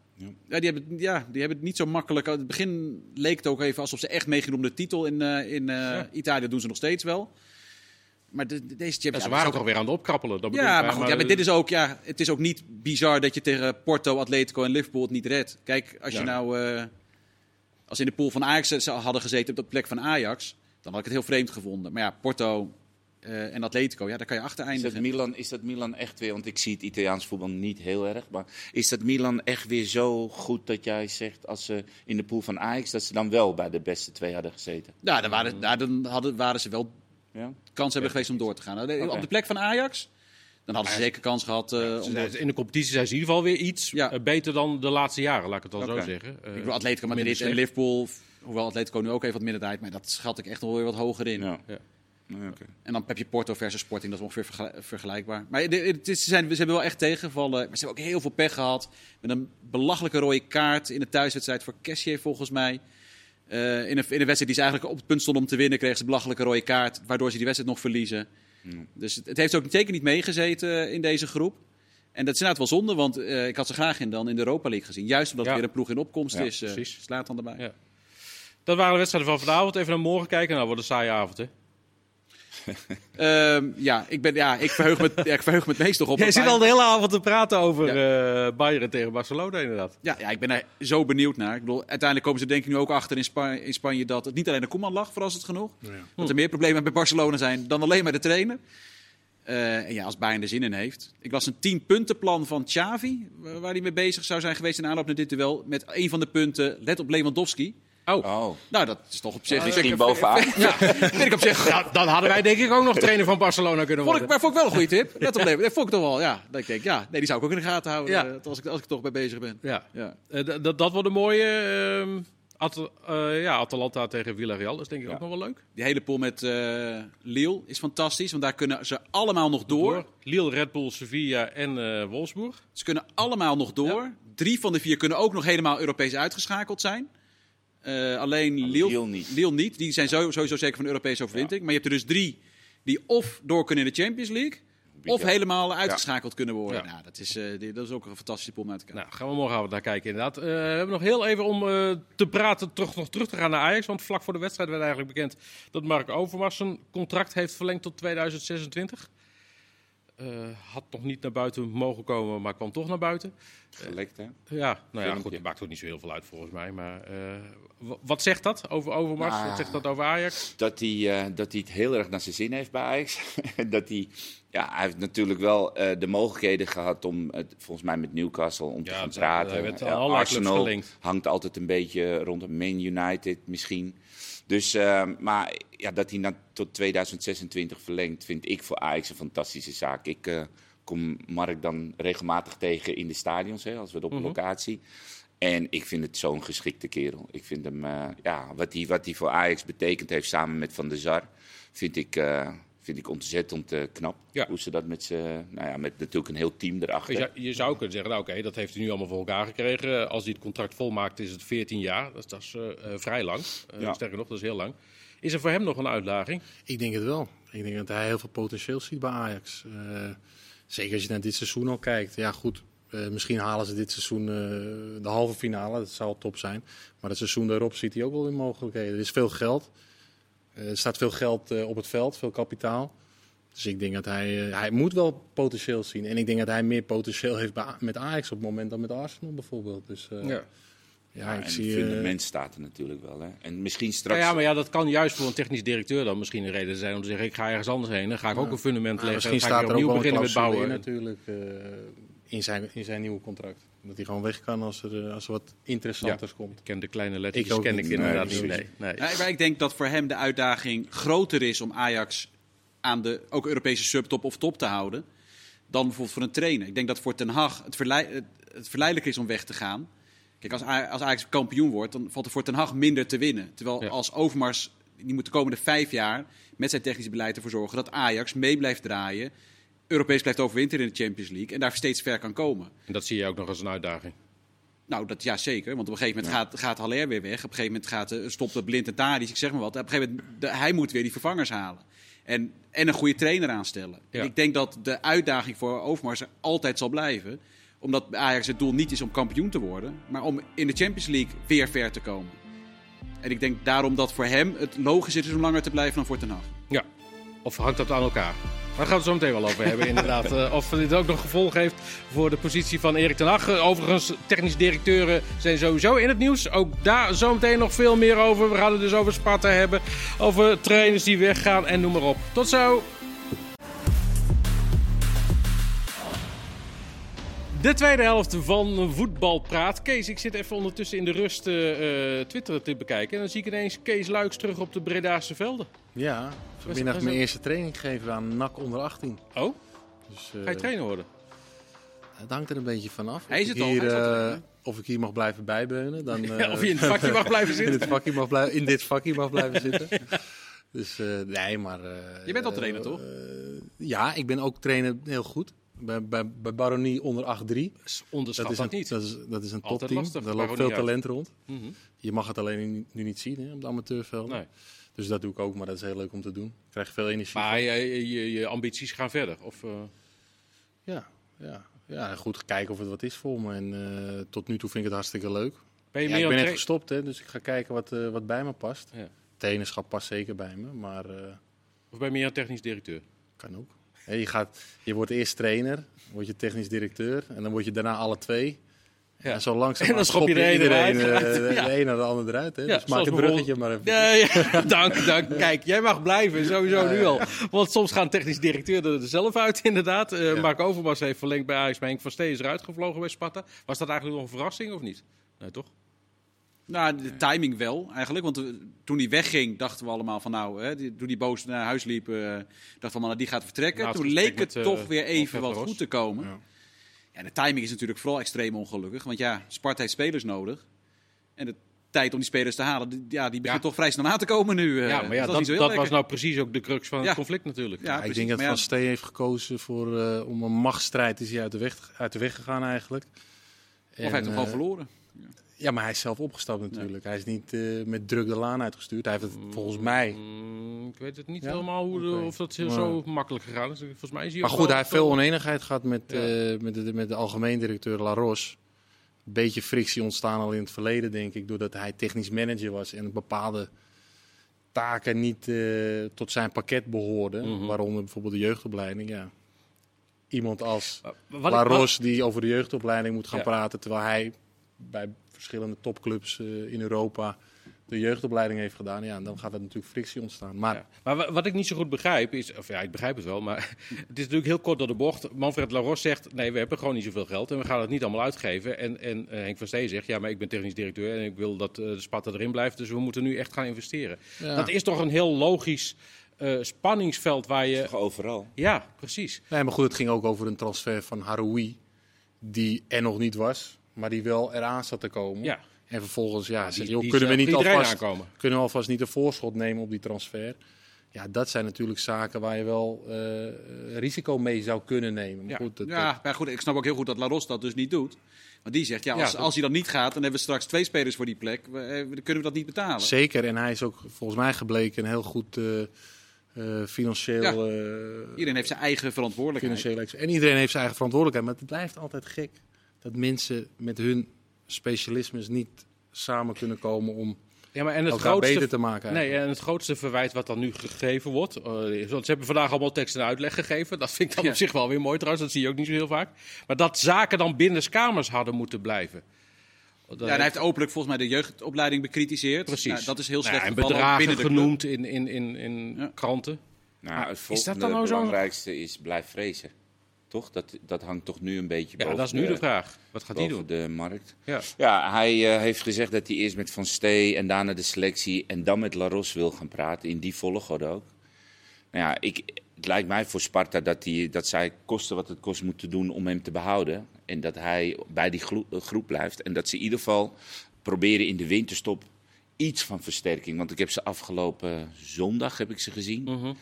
Ja, die, hebben, ja, die hebben het niet zo makkelijk. In het begin leek het ook even alsof ze echt meegingen om de titel. In, eh, in eh, Italië doen ze nog steeds wel. Maar de, de- deze Ja, Champions ze waren toch weer aan het opkrappelen. Dat Ja, maar, goed, ja, maar dit is ook, ja, het is ook niet bizar dat je tegen Porto, Atletico en Liverpool het niet redt. Kijk, als je nou eh, als in de pool van Ajax zou- hadden gezeten op de plek van Ajax, dan had ik het heel vreemd gevonden. Maar ja, Porto eh, en Atletico, ja, daar kan je achter Is dat, eindigen. Milan, is dat Milan echt weer, want ik zie het Italiaans voetbal niet heel erg, maar is dat Milan echt weer zo goed dat jij zegt, als ze in de pool van Ajax, dat ze dan wel bij de beste twee hadden gezeten? Ja, dan waren, dan hadden, waren ze wel Ja? kans hebben geweest om door te gaan. Nou. Op de plek van Ajax, dan hadden ze zeker kans gehad. eh, zijn- te- in de competitie zijn ze in ieder geval weer iets Ja. eh, beter dan de laatste jaren, laat ik het dan zo zeggen. Eh, Ik bedoel, Atletico Madrid en. Liverpool, hoewel Atletico nu ook even wat minder draait, maar dat schat ik echt nog wel weer wat hoger in. Ja. Nee. En dan heb je Porto versus Sporting, dat is ongeveer vergel- vergelijkbaar. Maar het is, ze, zijn, ze hebben wel echt tegengevallen. Maar ze hebben ook heel veel pech gehad. Met een belachelijke rode kaart in de thuiswedstrijd voor Kessier volgens mij. Eh, in, een, in een wedstrijd die ze eigenlijk op het punt stonden om te winnen, kregen ze een belachelijke rode kaart. Waardoor ze die wedstrijd nog verliezen. Dus het, het heeft ook zeker niet meegezeten in deze groep. En dat is inderdaad wel zonde, want eh, ik had ze graag in dan in de Europa League gezien. Juist omdat Ja. er weer een ploeg in opkomst Ja, is. eh precies. slaat dan erbij. Ja. Dat waren de wedstrijden van vanavond. Even naar morgen kijken. Nou, wordt een saaie avond, hè? Ehm, ja, ik, ben, ja, ik verheug me, ja, ik verheug me het meest toch op. Jij zit al de hele avond te praten over eh Bayern tegen Barcelona, inderdaad. Ja, ja, ik ben er zo benieuwd naar. Ik bedoel, uiteindelijk komen ze denk ik nu ook achter in, Spa- in Spanje dat het niet alleen de Koeman lag, verrassend genoeg. Dat er meer problemen bij Barcelona zijn dan alleen maar de trainer. Eh, en ja, als Bayern er zin in heeft. Ik las een 10-puntenplan van Xavi, wa- waar hij mee bezig zou zijn geweest in aanloop naar dit duel. Met een van de punten, let op Lewandowski. Oh, Oh, Nou, dat is toch op zich... misschien bovenaan. Ja, vind ik op zich... Dan hadden wij denk ik ook nog trainer van Barcelona kunnen Vond ik, worden. maar vond ik wel een goede tip. Let op. Dat vond ik toch wel, ja. Dat ik denk, ja, nee, die zou ik ook in de gaten houden Ja. eh, als, ik, als ik er toch bij bezig ben. Ja. Ja. Eh, d- d- dat wordt een mooie... ehm, At- eh, ja, Atalanta tegen Villarreal. Dat is denk ik ook nog wel leuk. Die hele pool met eh Lille is fantastisch, want daar kunnen ze allemaal nog door. Lille, Red Bull, Sevilla en eh, Wolfsburg. Ze kunnen allemaal nog door. Drie van de vier kunnen ook nog helemaal Europees uitgeschakeld zijn. Eh, alleen Lille, Lille niet. Lille niet. Die zijn sowieso zeker van de Europese overwinning. Maar je hebt er dus drie die of door kunnen in de Champions League... of helemaal uitgeschakeld kunnen worden. Ja. Nou, dat, is, eh, dat is ook een fantastische pool om uit te kijken. Nou, gaan we morgenavond naar kijken inderdaad. Eh, we hebben nog heel even om eh, te praten, terug, nog terug te gaan naar Ajax. Want vlak voor de wedstrijd werd eigenlijk bekend dat Mark Overmars zijn contract heeft verlengd tot 2026. Eh, had nog niet naar buiten mogen komen, maar kwam toch naar buiten. Gelekt, hè? Ja, nou ja, goed, dat maakt ook niet zo heel veel uit volgens mij. Maar eh, wa- wat zegt dat over Overmars? Nou, wat zegt dat over Ajax? Dat hij, eh, dat hij het heel erg naar zijn zin heeft bij Ajax. dat hij, ja, hij heeft natuurlijk wel eh, de mogelijkheden gehad om, het, volgens mij met Newcastle, om te gaan praten. hij werd Eh, Arsenal hangt altijd een beetje rond Man United misschien. Dus, eh, maar ja, dat hij na, tot 2026 verlengt, vind ik voor Ajax een fantastische zaak. Ik eh, kom Mark dan regelmatig tegen in de stadions, hè, als we het op Mhm. locatie. En ik vind het zo'n geschikte kerel. Ik vind hem, eh, ja, wat hij, wat hij voor Ajax betekend heeft samen met Van der Sar, vind ik, eh, vind ik ontzettend eh, knap. Ja. Hoe ze dat met z'n, nou ja, met natuurlijk een heel team erachter. Je zou, je zou kunnen zeggen, nou, oké, dat heeft hij nu allemaal voor elkaar gekregen. Als hij het contract volmaakt, is het 14 jaar. Dat, is- dat is eh, eh, vrij lang. Eh, Ja. Sterker nog, dat is heel lang. Is er voor hem nog een uitdaging? Ik denk het wel. Ik denk dat hij heel veel potentieel ziet bij Ajax. Eh, zeker als je naar dit seizoen al kijkt. Ja, goed. eh, misschien halen ze dit seizoen eh, de halve finale. Dat zou top zijn. Maar het seizoen daarop ziet hij ook wel weer mogelijkheden. Er is veel geld. Eh, er staat veel geld eh, op het veld, veel kapitaal. Dus ik denk dat hij, eh, hij moet wel potentieel zien. En ik denk dat hij meer potentieel heeft met Ajax op het moment dan met Arsenal bijvoorbeeld. Dus eh, ja. Ja, ik en zie... het fundament staat er natuurlijk wel. Hè. En misschien straks... ja, maar ja, dat kan juist voor een technisch directeur dan misschien een reden zijn om te zeggen: ik ga ergens anders heen. Dan ga ik ook een fundament Ja, leggen. misschien ga ik staat weer er ook opnieuw wel een beginnen met bouwen. in natuurlijk eh, in, zijn, in zijn nieuwe contract. Dat hij gewoon weg kan als er, eh, als er wat interessanters komt. Ik ken de kleine lettertjes, Ik ook ken niet. ik inderdaad Nee, niet. Nee, nee. Ja, maar ik denk dat voor hem de uitdaging groter is om Ajax aan de ook Europese subtop of top te houden. Dan bijvoorbeeld voor een trainer. Ik denk dat voor Ten Hag het, verlei- het, het verleidelijk is om weg te gaan. Kijk, als, als Ajax kampioen wordt, dan valt er voor Ten Hag minder te winnen. Terwijl Ja. als Overmars, die moet de komende vijf jaar met zijn technische beleid ervoor zorgen dat Ajax mee blijft draaien. Europees blijft overwinteren in de Champions League en daar steeds ver kan komen. En dat zie je ook nog als een uitdaging. Nou, dat ja zeker. Want op een gegeven moment gaat, gaat Haller weer weg. Op een gegeven moment gaat, eh, stopt de Blind en Tadic, ik zeg maar wat. Op een gegeven moment, de- hij moet weer die vervangers halen. En, en een goede trainer aanstellen. Ja. En ik denk dat de uitdaging voor Overmars er altijd zal blijven. Omdat Ajax het doel niet is om kampioen te worden. Maar om in de Champions League weer ver te komen. En ik denk daarom dat voor hem het logisch is om langer te blijven dan voor Ten Hag. Ja. Of hangt dat aan elkaar? Daar gaan we het zo meteen wel over hebben, inderdaad. Eh, of dit ook nog gevolg heeft voor de positie van Erik ten Hag. Eh, Overigens, technisch directeuren zijn sowieso in het nieuws. Ook daar zometeen nog veel meer over. We gaan het dus over Sparta hebben. Over trainers die weggaan en noem maar op. Tot zo! De tweede helft van Voetbalpraat. Kees, ik zit even ondertussen in de rust eh, eh, Twitter te bekijken. En dan zie ik ineens Kees Luiks terug op de Bredaarse velden. Ja, vanmiddag mijn eerste training gegeven aan NAC onder 18. Oh, Dus, eh, ga je trainer worden? Het hangt er een beetje vanaf. Hij is of, het hier, al eh, of ik hier mag blijven bijbeunen. Dan, eh, of je in het vakje mag blijven in, zitten. het vakje mag blijven, in dit vakje mag blijven zitten. Dus eh, nee, maar... eh, Je bent al trainer, eh, toch? eh, ja, ik ben ook trainer heel goed. Bij, bij, bij Baronie onder 8-3. Onderschat Dat dat, is, een, niet. dat, is, dat is een topteam. Daar loopt veel uit. talent rond. Mhm. Je mag het alleen nu, nu niet zien hè, op de amateurvelden. Nee. Dus dat doe ik ook, maar dat is heel leuk om te doen. Ik krijg veel energie. Maar je, je, je ambities gaan verder. Of, eh, Ja, ja, ja, goed kijken of het wat is voor me. En eh, tot nu toe vind ik het hartstikke leuk. ben je Ja, meer ik ben net gestopt, hè, dus ik ga kijken wat, eh, wat bij me past. Ja. Past zeker bij me, maar Of ben je meer technisch directeur? kan ook. Je, gaat, je wordt eerst trainer, word je technisch directeur en dan word je daarna alle twee. Ja. En zo langzaam En dan schop je de ene iedereen eruit. eh, de, Ja. de een naar de ander eruit. Hè? Ja, dus maak een bruggetje maar even. Ja, ja. dank, dank. Kijk, jij mag blijven, sowieso nu al. Want soms gaan technisch directeuren er zelf uit, inderdaad. Eh Ja. Mark Overmars heeft verlengd bij Ajax, maar Henk van Steen is eruit gevlogen bij Sparta. Was dat eigenlijk nog een verrassing of niet? Nee, toch? Nou, de timing wel eigenlijk. Want eh, toen hij wegging, dachten we allemaal van nou, hè, die- toen hij boos naar huis liep, dachten we allemaal, nou, die gaat vertrekken. Toen leek het met, toch weer even wat goed te komen. Ja. De timing is natuurlijk vooral extreem ongelukkig. Want ja, Sparta heeft spelers nodig. En de tijd om die spelers te halen, die, ja, die begint Ja. toch vrij snel na te komen nu. eh. ja, maar ja, Dus dat, dat was nou precies ook de crux van het conflict natuurlijk. Ja, Ja, ik denk dat Van Steen heeft gekozen voor, eh, om een machtsstrijd. Is hij uit de weg, uit de weg gegaan eigenlijk. Of hij heeft hem En, gewoon eh, verloren. Ja, maar hij is zelf opgestapt natuurlijk. Hij is niet eh, met druk de laan uitgestuurd. Hij heeft het volgens mij... Mm, ik weet het niet Ja? helemaal hoe de- of dat zo Maar- zo makkelijk gegaan is. Volgens mij is hij Maar goed, hij heeft veel oneenigheid gehad met, Ja. eh, met, de, met de algemeen directeur Laros. Een beetje frictie ontstaan al in het verleden, denk ik. Doordat hij technisch manager was en bepaalde taken niet eh, tot zijn pakket behoorden. Mhm. Waaronder bijvoorbeeld de jeugdopleiding. Ja. iemand als Wat La ik- wat- Roche die over de jeugdopleiding moet gaan praten. Terwijl hij bij verschillende topclubs eh, in Europa de jeugdopleiding heeft gedaan. Ja, en dan gaat er natuurlijk frictie ontstaan. Maar Ja. Maar wa- wat ik niet zo goed begrijp is, of ja, ik begrijp het wel, maar het is natuurlijk heel kort door de bocht. Manfred Laros zegt, nee, we hebben gewoon niet zoveel geld en we gaan het niet allemaal uitgeven. En, en eh, Henk van Stee zegt, ja, maar ik ben technisch directeur en ik wil dat eh, de Sparta erin blijft, dus we moeten nu echt gaan investeren. Ja. Dat is toch een heel logisch eh, spanningsveld waar je... Toch overal. Ja, precies. Nee, maar goed, het ging ook over een transfer van Haroui. Die er nog niet was, maar die wel eraan zat te komen. Ja. En vervolgens, ja, Die- die joh, is, kunnen, we niet alvast, aankomen. kunnen we alvast niet een voorschot nemen op die transfer? Ja, dat zijn natuurlijk zaken waar je wel eh, risico mee zou kunnen nemen. Maar Ja. goed, dat, Ja, maar goed, ik snap ook heel goed dat Laros dat dus niet doet. Want die zegt, ja, als, Ja, als hij dan niet gaat, dan hebben we straks twee spelers voor die plek. We, eh, dan kunnen we dat niet betalen. Zeker, en hij is ook volgens mij gebleken een heel goed eh, eh, financieel... Ja. eh, Iedereen heeft zijn eigen verantwoordelijkheid. En iedereen heeft zijn eigen verantwoordelijkheid. Maar het blijft altijd gek dat mensen met hun specialismes niet samen kunnen komen om Ja, maar en het elkaar grootste, beter te maken. Nee, en het grootste verwijt wat dan nu gegeven wordt. eh, want ze hebben vandaag allemaal tekst en uitleg gegeven. Dat vind ik dan Ja. op zich wel weer mooi trouwens. Dat zie je ook niet zo heel vaak. Maar dat zaken dan binnenskamers hadden moeten blijven. Dat Ja, en hij heeft openlijk volgens mij de jeugdopleiding bekritiseerd. Precies. Nou, dat is heel Nou, slecht en gevallen, ook bedragen binnen de genoemd in, in, in, in Ja. kranten. Nou, het is dat dan nou zo'n- belangrijkste is blijf vrezen. Toch? Dat, dat hangt toch nu een beetje Ja, boven, dat is nu de vraag. Wat gaat boven doen? de markt. Ja. Ja, hij eh, heeft gezegd dat hij eerst met Van Stee en daarna de selectie en dan met Laros wil gaan praten. In die volgorde ook. Nou ja, ik, het lijkt mij voor Sparta dat, die, dat zij kosten wat het kost moeten doen om hem te behouden. En dat hij bij die eh, groep blijft. En dat ze in ieder geval proberen in de winterstop iets van versterking. Want ik heb ze afgelopen zondag heb ik ze gezien. Mhm.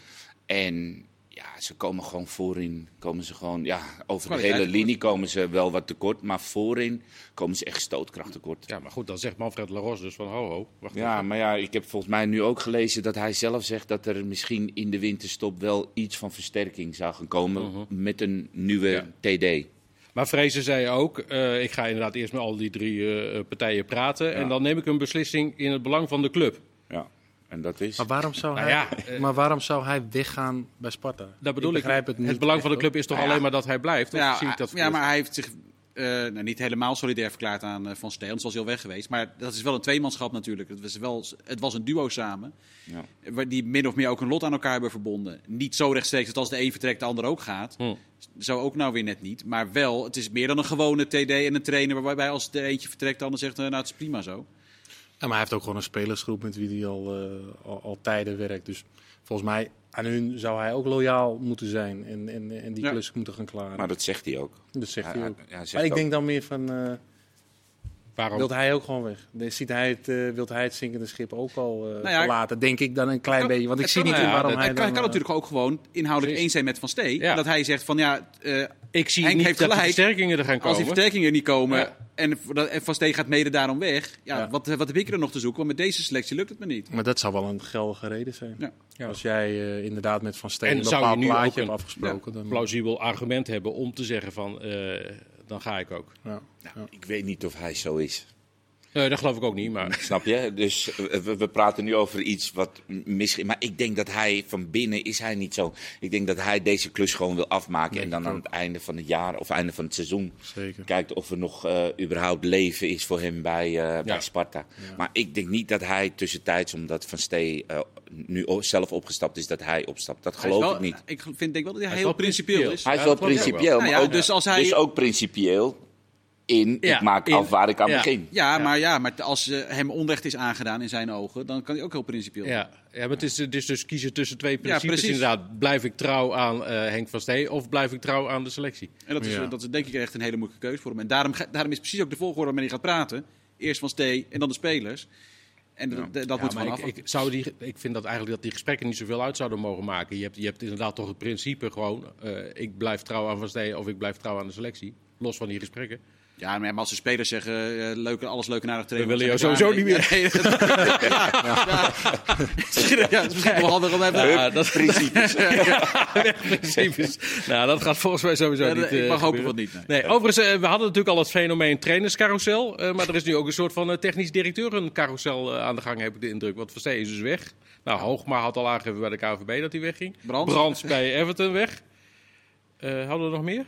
En ja, ze komen gewoon voorin. Komen ze gewoon, ja, over de hele linie komen ze wel wat tekort. Maar voorin komen ze echt stootkracht tekort. ja, maar goed, dan zegt Manfred Laros dus van ho ho. Wacht Ja, even. maar ja, ik heb volgens mij nu ook gelezen dat hij zelf zegt dat er misschien in de winterstop wel iets van versterking zou gaan komen met een nieuwe TD. Maar Vrezen zei ook, eh, ik ga inderdaad eerst met al die drie eh, partijen praten. En dan neem ik een beslissing in het belang van de club. Ja, en dat is. Maar waarom zou, Nou hij, ja, eh, maar waarom zou hij weggaan bij Sparta? Dat bedoel ik. begrijp Het, het niet. belang van de club is toch Nou ja. alleen maar dat hij blijft? Of Ja, zie ik dat ja, maar hij heeft zich eh, nou, niet helemaal solidair verklaard aan eh, Van Steen. Anders was hij al weg geweest. Maar dat is wel een tweemanschap natuurlijk. Het was, wel, het was een duo samen. Ja. Waar Die min of meer ook een lot aan elkaar hebben verbonden. Niet zo rechtstreeks dat als de een vertrekt, de ander ook gaat. Hm. Zo ook nou weer net niet. Maar wel, het is meer dan een gewone TD en een trainer. Waarbij als er eentje vertrekt, de ander zegt, nou het is prima zo. Ja, maar hij heeft ook gewoon een spelersgroep met wie hij al, eh, al, al tijden werkt. Dus volgens mij, aan hun zou hij ook loyaal moeten zijn en, en, en die Ja. klus moeten gaan klaren. Maar dat zegt hij ook. dat zegt hij Hij- ook. hij- hij zegt maar ik ook- denk dan meer van, eh Waarom? wil hij ook gewoon weg? Ziet hij het, eh wil hij het zinkende schip ook al eh Nou ja, verlaten? Denk ik dan een klein kan- beetje. Want ik zie kan- niet ja, waarom dat- hij Hij kan, dan, kan eh, natuurlijk ook gewoon inhoudelijk eens zijn met Van Stee. Ja. Dat hij zegt van ja, eh, ik zie Henk niet heeft dat de gelijk. versterkingen er gaan als komen. die versterkingen er niet komen Ja. en, en Van Steen gaat mede daarom weg. Ja, Ja. Wat, wat heb ik er nog te zoeken? Want met deze selectie lukt het me niet. Maar dat zou wel een geldige reden zijn. Ja. Ja. Als jij eh, inderdaad met Van Steen En een bepaald plaatje een- hebt afgesproken. dan, plausibel argument hebben om te zeggen van, eh, dan ga ik ook. ja. Ik weet niet of hij zo is. Nee, dat geloof ik ook niet, maar... Snap je? Dus eh, we, we praten nu over iets wat misschien. Maar ik denk dat hij van binnen is hij niet zo. Ik denk dat hij deze klus gewoon wil afmaken. Nee, en dan aan het einde van het jaar of einde van het seizoen. Zeker. Kijkt of er nog eh, überhaupt leven is voor hem bij, eh, bij Sparta. Maar ik denk niet dat hij tussentijds, omdat Van Stee eh, nu zelf opgestapt is, dat hij opstapt. Dat Hij is geloof wel- ik niet. Ik vind, denk wel dat hij, is heel wel principieel is. Hij is wel principieel, maar ja, ook, dus als hij- dus ook principieel in Ja, ik maak in- af waar ik aan ja. begin. Ja, maar, ja, maar als eh, hem onrecht is aangedaan in zijn ogen, dan kan hij ook heel principieel. Ja, ja maar het is, het is dus kiezen tussen twee principes. inderdaad, blijf ik trouw aan eh, Henk van Stee of blijf ik trouw aan de selectie? En dat is, Ja. dat is denk ik echt een hele moeilijke keuze voor hem. En daarom, daarom is precies ook de volgorde waarmee hij gaat praten. Eerst Van Stee en dan de spelers. En d- dat Ja, moet maar ik, zou die, ik vind dat eigenlijk dat die gesprekken niet zoveel uit zouden mogen maken. Je hebt, je hebt inderdaad toch het principe gewoon, eh, ik blijf trouw aan Van Stee of ik blijf trouw aan de selectie. Los van die gesprekken. Ja, maar als de spelers zeggen, eh, leuk, alles leuk en aardig trainen. We willen dan jou sowieso klaar mee. Ja, nee, dat- ja, ja. Misschien- ja, het is misschien wel handig om even... Ja, dat principes. principes. Nou, dat gaat volgens mij sowieso Ja, niet. ik eh, mag hopen van niet, nee. Nee, overigens, eh, we hadden natuurlijk al het fenomeen trainerscarousel. eh, maar er is nu ook een soort van technisch directeurencarousel aan de gang, heb ik de indruk. Want Van Stee is dus weg. Nou, Hoogma had al aangegeven bij de KVB dat hij wegging. Brands. Brands bij Everton weg. Eh, hadden we nog meer?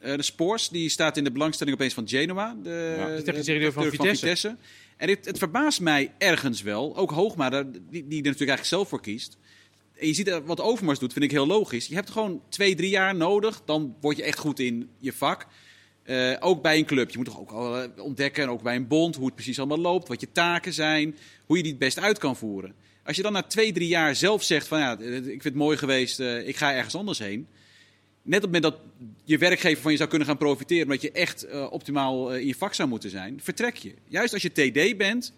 Eh, de Spoors die staat in de belangstelling opeens van Genoa. De, Ja, de technische directeur van Vitesse. En het, het verbaast mij ergens wel, ook Hoogma, die, die er natuurlijk eigenlijk zelf voor kiest. En je ziet wat Overmars doet, vind ik heel logisch. Je hebt gewoon twee, drie jaar nodig, dan word je echt goed in je vak. Eh, ook bij een club. Je moet toch ook al eh, ontdekken, en ook bij een bond, hoe het precies allemaal loopt, wat je taken zijn, hoe je die het best uit kan voeren. Als je dan na twee, drie jaar zelf zegt van ja, ik vind het mooi geweest, ik ga ergens anders heen. Net op het moment dat je werkgever van je zou kunnen gaan profiteren, omdat je echt eh, optimaal eh, in je vak zou moeten zijn, vertrek je. Juist als je TD bent,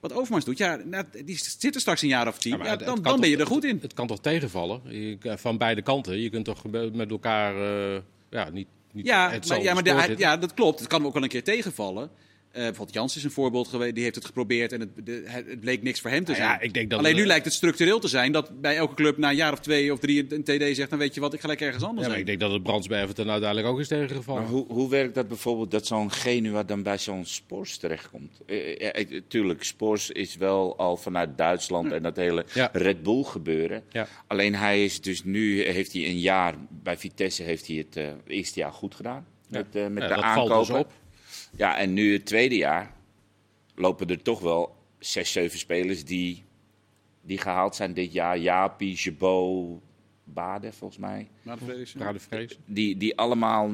wat Overmars doet, ja, nou, die zit er straks een jaar of tien, Ja, dan, dan ben je er goed in. Het kan toch tegenvallen? Je, van beide kanten. Je kunt toch met elkaar eh, ja, niet, niet Ja, maar, ja, maar de- zitten. ja, dat klopt. Het kan ook wel een keer tegenvallen. Eh, bijvoorbeeld Jans is een voorbeeld geweest. Die heeft het geprobeerd en het, de- het bleek niks voor hem te Nou zijn. ja, ik denk dat Alleen nu eh, lijkt het structureel te zijn dat bij elke club na een jaar of twee of drie een TD zegt... dan weet je wat, ik ga lekker ergens anders Ja, maar heen. ik denk dat het Brands bij Everton uiteindelijk ook is tegengevallen. Maar hoe, hoe werkt dat bijvoorbeeld dat zo'n Genua dan bij zo'n Spors terechtkomt? Eh, ik- tuurlijk, Spors is wel al vanuit Duitsland en dat hele Ja. Red Bull gebeuren. Ja. Alleen hij is dus nu, heeft hij een jaar bij Vitesse heeft hij het eh, eerste jaar goed gedaan. Met, eh, met Ja, de dat aankopen. valt dus op. Ja, en nu het tweede jaar lopen er toch wel zes, zeven spelers die, die gehaald zijn dit jaar. Jaapie, Jabot, Bade volgens mij. Brade Vrees. Die, die allemaal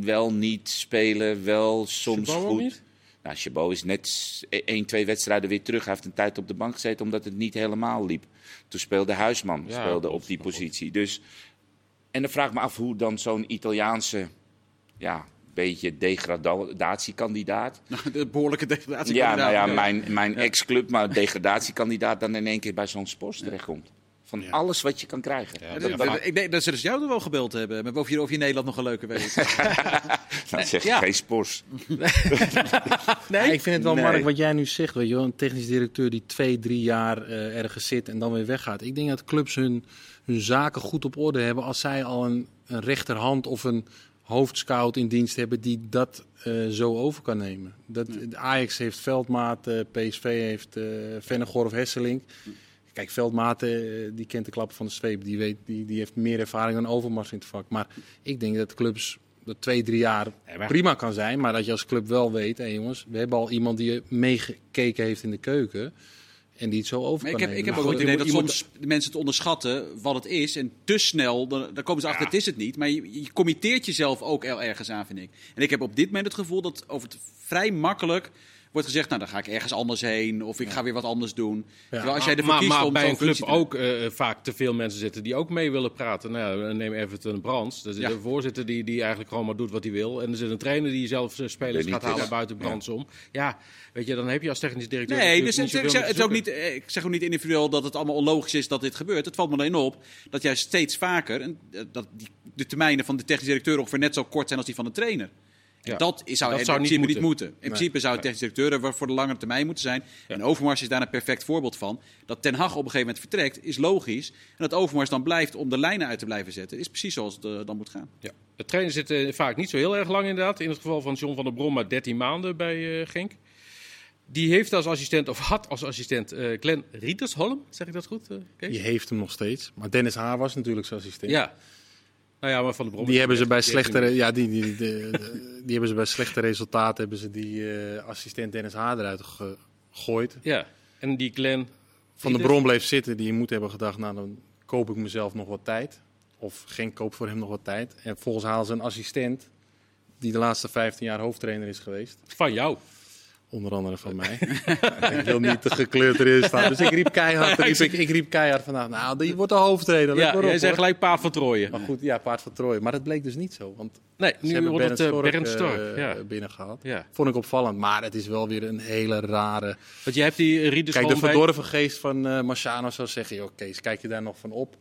wel niet spelen, wel soms Chabot goed. niet? Nou, Chabot is net e- één, twee wedstrijden weer terug. Hij heeft een tijd op de bank gezeten omdat het niet helemaal liep. Toen speelde Huisman Ja, speelde op die positie. Dus, en dan vraag ik me af hoe dan zo'n Italiaanse, ja, beetje degradatiekandidaat. De behoorlijke degradatie. Ja, nou ja, mijn, mijn ex-club, maar degradatiekandidaat dan in één keer bij zo'n spors terechtkomt. Van alles wat je kan krijgen. Ja, dat- Ik denk dat ze dus jou er wel gebeld hebben. Met of je, of je Nederland nog een leuke weet. Dat zeg je Ja. geen spors. Ja, ik vind het wel, Nee. Mark, wat jij nu zegt. Weet je wel, een technisch directeur die twee, drie jaar eh, ergens zit en dan weer weggaat. Ik denk dat clubs hun, hun zaken goed op orde hebben als zij al een, een rechterhand of een hoofdscout in dienst hebben die dat eh, zo over kan nemen. Dat, Ajax heeft Veldmaat, eh, PSV heeft Vennegoor of Hesselink. Kijk, Veldmaat die kent de klappen van de zweep. Die, weet, die, die heeft meer ervaring dan Overmars in het vak. Maar ik denk dat clubs dat twee, drie jaar prima kan zijn. Maar dat je als club wel weet, hé jongens, we hebben al iemand die meegekeken heeft in de keuken. En die het zo over Maar kan ik heb, ik heb ook het goed, idee dat soms de mensen het onderschatten wat het is. En te snel, dan, dan komen ze achter, het is het niet. Maar je, je committeert jezelf ook er- ergens aan, vind ik. En ik heb op dit moment het gevoel dat over het vrij makkelijk wordt gezegd... nou, dan ga ik ergens anders heen of ik ga weer wat anders doen. Terwijl als jij ervoor maar, kiest maar om bij zo'n een club te ook eh, vaak te veel mensen zitten die ook mee willen praten. Nou, ja, neem Everton Brands. Er zit Ja. een voorzitter die, die eigenlijk gewoon maar doet wat hij wil. En er zit een trainer die zelf eh, spelers gaat halen buiten Brands om. Ja, weet je, dan heb je als technisch directeur... Nee, dus het, niet ik, zeg, het ook niet, eh, ik zeg ook niet individueel dat het allemaal onlogisch is dat dit gebeurt. Het valt me alleen op dat juist steeds vaker en, eh, dat die, de termijnen van de technisch directeur ongeveer net zo kort zijn als die van de trainer. En Ja. dat is, zou, Dat in zou niet principe niet moeten. moeten. In principe zou de technisch directeur er voor de lange termijn moeten zijn. En Overmars is daar een perfect voorbeeld van. Dat Ten Hag op een gegeven moment vertrekt, is logisch. En dat Overmars dan blijft om de lijnen uit te blijven zetten, is precies zoals het eh, dan moet gaan. Ja. De trainer zit eh, vaak niet zo heel erg lang inderdaad. In het geval van John van der Brom maar 13 maanden bij eh, Genk. Die heeft als assistent, of had als assistent, eh Glenn Rietersholm. Zeg ik dat goed, Kees? Die heeft hem nog steeds. Maar Dennis Haar was natuurlijk zijn assistent. Ja. Nou ja, maar van der Brom... Die hebben ze bij slechtere, ja, die, die, die, de- de- die hebben ze bij slechte resultaten hebben ze die eh, assistent Dennis Haar eruit gegooid. Ja, en die Glenn... Van de Bron bleef zitten, die moet hebben gedacht, nou dan koop ik mezelf nog wat tijd. Of geen koop voor hem nog wat tijd. En volgens halen ze een assistent die de laatste 15 jaar hoofdtrainer is geweest. Van jou. Onder andere van mij. ik wil niet te gekleurd erin staan. Dus ik riep keihard, riep, ik, ik riep keihard vandaag. Nou, die wordt de hoofdtrainer. Ja, jij zei hoor. gelijk paard van Trooien. Maar goed, ja, paard van Troje. Maar dat bleek dus niet zo. Want Nee, nu hebben wordt het eh, Stork, Bernd Stork. eh, ja. binnengehaald. Ja. Vond ik opvallend. Maar het is wel weer een hele rare... Want je hebt die Rieders Kijk, de verdorven geest van eh Marciano zou zeggen... joh, Kees, kijk je daar nog van op?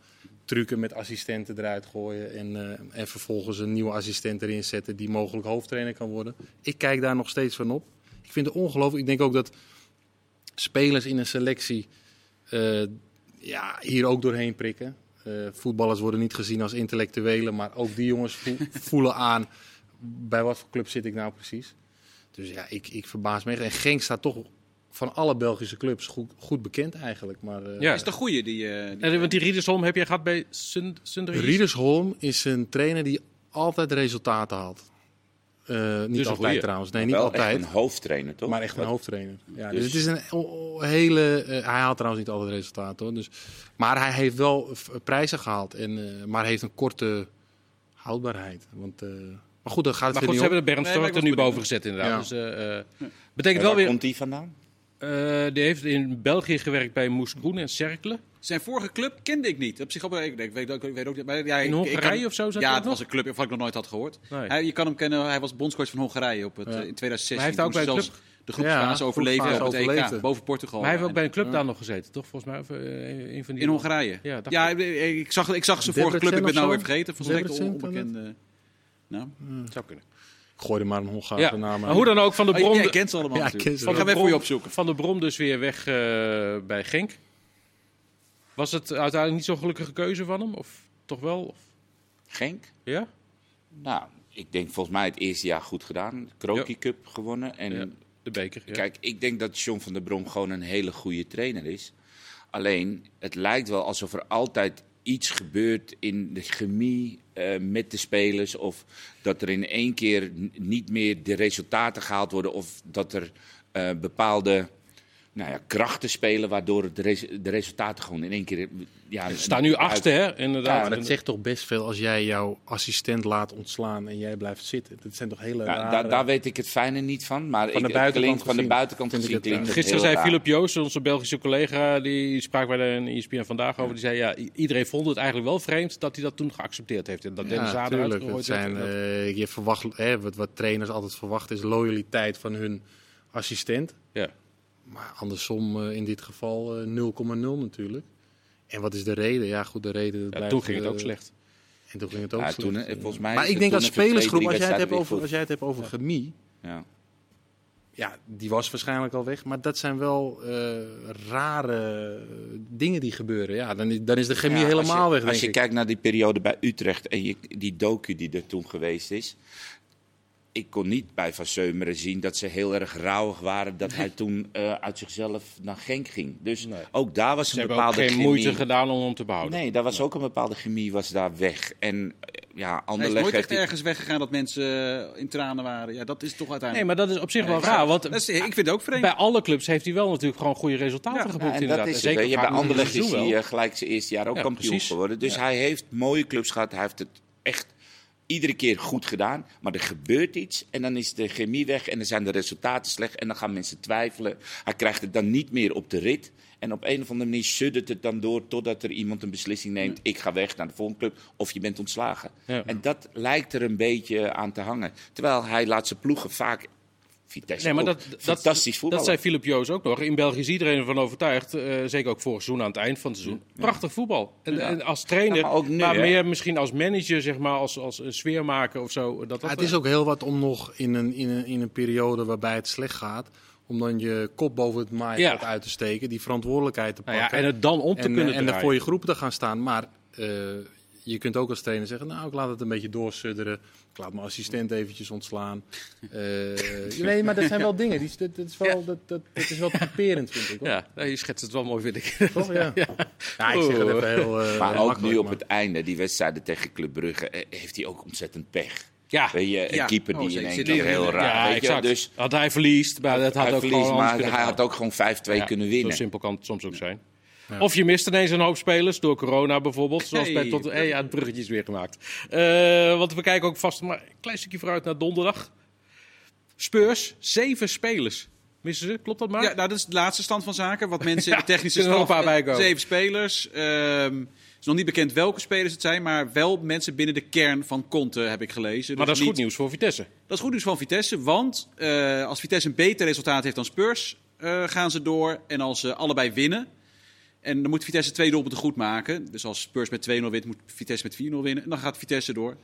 Trucken met assistenten eruit gooien... En, eh, en vervolgens een nieuwe assistent erin zetten... die mogelijk hoofdtrainer kan worden. Ik kijk daar nog steeds van op. Ik vind het ongelooflijk. Ik denk ook dat spelers in een selectie... eh, ja, hier ook doorheen prikken. Eh, voetballers worden niet gezien als intellectuelen... maar ook die jongens vo- voelen aan... bij wat voor club zit ik nou precies. Dus ja, ik, ik verbaas me echt. En Genk staat toch van alle Belgische clubs goed, goed bekend eigenlijk. Maar uh, Ja. Is de goede die... eh, die- En, want die Riedersholm heb jij gehad bij Sund Sunderland? Riedersholm is een trainer die altijd resultaten haalt. Eh, niet Dus altijd trouwens. Nee, Maar niet wel echt altijd. een hoofdtrainer, toch? Maar echt een Wat- hoofdtrainer. Ja, Dus- dus het is een hele. eh, hij haalt trouwens niet altijd resultaten hoor. Dus, maar hij heeft wel prijzen gehaald. En, eh, maar heeft een korte houdbaarheid. Want, eh, maar goed, dan gaat het Maar goed, ze hebben de. Bernd Nee, er nu boven gezet inderdaad. Ja. Dus, eh, eh, En betekent waar wel weer... komt die vandaan? eh, die heeft in België gewerkt bij Moes Groen en Cerkelen. Zijn vorige club kende ik niet. Op zich ik, ik, weet, ook- ik weet ook niet. Maar, ja, In ik Hongarije kan- of zo zat Ja, het was een club waarvan ik nog nooit had gehoord. Nee. Hij, je kan hem kennen, hij was bondscoach van Hongarije op het, Ja. eh, in 2016. Maar hij heeft ook bij ze een zelfs de groepsfase Ja, overleefden op het EK, boven Portugal. Maar hij heeft ook En- bij een club daar nog gezeten, toch? Volgens mij. Of, eh, een van die in Hongarije. Ja, ik. zag, ik zag zijn vorige club, ik ben het nou weer vergeten. On- Debrecen, onbekende. Nou, zou kunnen. Ik gooi er maar een Hongaarse Ja. naam Maar aan. hoe dan ook, Van de oh, Brom... jij kent ze allemaal Ja, ik natuurlijk. ken ze Ik ga wel. hem even voor je opzoeken. Van de Brom dus weer weg eh, bij Genk. Was het uiteindelijk niet zo'n gelukkige keuze van hem? Of toch wel? Of, Genk? ja? Nou, ik denk volgens mij het eerste jaar goed gedaan. De Kroki Cup gewonnen. En Ja, de beker. Ja. Kijk, ik denk dat John van der Brom gewoon een hele goede trainer is. Alleen, het lijkt wel alsof er altijd iets gebeurt in de chemie eh, met de spelers. Of dat er in één keer niet meer de resultaten gehaald worden. Of dat er eh, bepaalde nou ja, krachten spelen waardoor het de, res- de resultaten gewoon in één keer... Ja, staan nu achtste, hè? Inderdaad. Ja, maar dat zegt toch best veel als jij jouw assistent laat ontslaan en jij blijft zitten. Dat zijn toch hele Ja, rare... daar, daar weet ik het fijne niet van. Maar Van ik, de het buitenkant klinkt van de buitenkant vind ik gezien het, klinkt eh, het Gisteren zei raar. Philip Joos, onze Belgische collega, die sprak bij de ESPN vandaag over. Die zei, ja, iedereen vond het eigenlijk wel vreemd dat hij dat toen geaccepteerd heeft. En dat Dennis Ja, Zader tuurlijk. Het zijn, dat- eh, je verwacht, hè, wat, wat trainers altijd verwachten is loyaliteit van hun assistent. ja. Maar andersom eh, in dit geval eh, 0,0 natuurlijk. En wat is de reden? Ja, goed, de reden. Ja, blijft, toen ging het eh, ook slecht. En toen ging het ook Ja, slecht. toen, eh, volgens mij maar ik denk twee, spelersgroep, als jij het hebt over, als jij het hebt over chemie, Ja. ja, die was waarschijnlijk al weg. Maar dat zijn wel eh, rare dingen die gebeuren. Ja, dan is, dan is de chemie Ja, helemaal als je, weg, denk Als je ik. kijkt naar die periode bij Utrecht en je, die docu die er toen geweest is. Ik kon niet bij Van Seumeren zien dat ze heel erg rauwig waren dat hij toen eh, uit zichzelf naar Genk ging. Dus Nee. ook daar was Ze een bepaalde geen chemie. moeite gedaan om hem te behouden. Nee, daar was ook een bepaalde chemie was daar weg. En eh, ja, Hij is Anderlecht nooit echt ergens weggegaan dat mensen eh, in tranen waren. Ja, dat is toch Nee, uiteindelijk... maar dat is op zich wel Nee, raar. Want dat is- ik vind het ook vreemd. bij alle clubs heeft hij wel natuurlijk gewoon goede resultaten Ja, geboekt. Ja, en inderdaad. dat is het. vaak bij Anderlecht is hij wel. gelijk zijn eerste jaar ook Ja, kampioen precies. geworden. Dus hij heeft mooie clubs gehad. Hij heeft het echt iedere keer goed gedaan. Maar er gebeurt iets en dan is de chemie weg en dan zijn de resultaten slecht. En dan gaan mensen twijfelen. Hij krijgt het dan niet meer op de rit. En op een of andere manier suddert het dan door totdat er iemand een beslissing neemt. Ik ga weg naar de volgende club of je bent ontslagen. Ja. En dat lijkt er een beetje aan te hangen. Terwijl hij laat zijn ploegen vaak... Vitesse Nee, maar ook, dat, dat, fantastisch voetbal. dat zei Philip Joos ook nog. In België is iedereen ervan overtuigd, eh, zeker ook vorig seizoen aan het eind van het seizoen. Prachtig voetbal. En, Ja. en als trainer, Ja, maar ook nu, hè? meer misschien als manager, zeg maar, als, als een sfeermaker of zo. Dat, dat Ja, het is ook heel wat om nog in een, in een, in een periode waarbij het slecht gaat, om dan je kop boven het maaiveld Ja. uit te steken, die verantwoordelijkheid te Nou pakken. ja, en het dan om te en, kunnen eh, en er voor je groep te gaan staan. Maar eh, je kunt ook als trainer zeggen, nou, ik laat het een beetje doorsudderen. Ik laat mijn assistent eventjes ontslaan. Eh, nee, maar dat zijn wel dingen. Die, dat, dat is wel, dat, dat, dat is wel typerend, vind ik. Hoor. Ja, je schetst het wel mooi, vind ik. Toch? Ja. ja. ik zeg het even heel eh, Maar heel ook nu op maar- het einde, die wedstrijden tegen Club Brugge, eh, heeft hij ook ontzettend pech. Ja, Weet je, een Ja. keeper Oh, die in één keer heel raar. ja exact. Dus had hij verliest, maar dat had hij ook verliest, maar hij had ook gewoon 5-2 Ja, kunnen Zo winnen. simpel kan het soms ook zijn. Of je mist ineens een hoop spelers door corona bijvoorbeeld. Zoals Hey. bij tot, hey, ja, het bruggetje is weer gemaakt. Eh, want we kijken ook vast maar een klein stukje vooruit naar donderdag. Spurs, zeven spelers. Missen ze? Klopt dat maar? Ja, nou, dat is de laatste stand van zaken. Wat mensen in de technische staf... een paar bij komen. Zeven spelers. Ehm, het is nog niet bekend welke spelers het zijn, maar wel mensen binnen de kern van Conte heb ik gelezen. maar Dus dat is niet- goed nieuws voor Vitesse. Dat is goed nieuws van Vitesse, want eh, als Vitesse een beter resultaat heeft dan Spurs, eh, gaan ze door. En als ze allebei winnen, en dan moet Vitesse twee doelpunten goed maken. Dus als Spurs met 2-0 wint, moet Vitesse met 4-0 winnen. En dan gaat Vitesse door.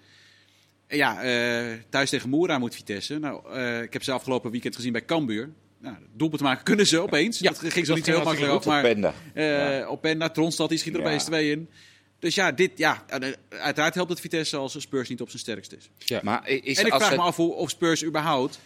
En ja, eh, thuis tegen Moera moet Vitesse. Nou, eh, ik heb ze afgelopen weekend gezien bij Cambuur. Nou, doelpunt maken kunnen ze opeens. Ja, dat ging zo dat niet heel makkelijk af, maar Openda. eh op en naar Tronstad, die schiet er Ja. opeens twee in. Dus ja, dit, ja, uiteraard helpt het Vitesse als Spurs niet op zijn sterkst is. Maar is En ik als vraag het- me af hoe, of Spurs überhaupt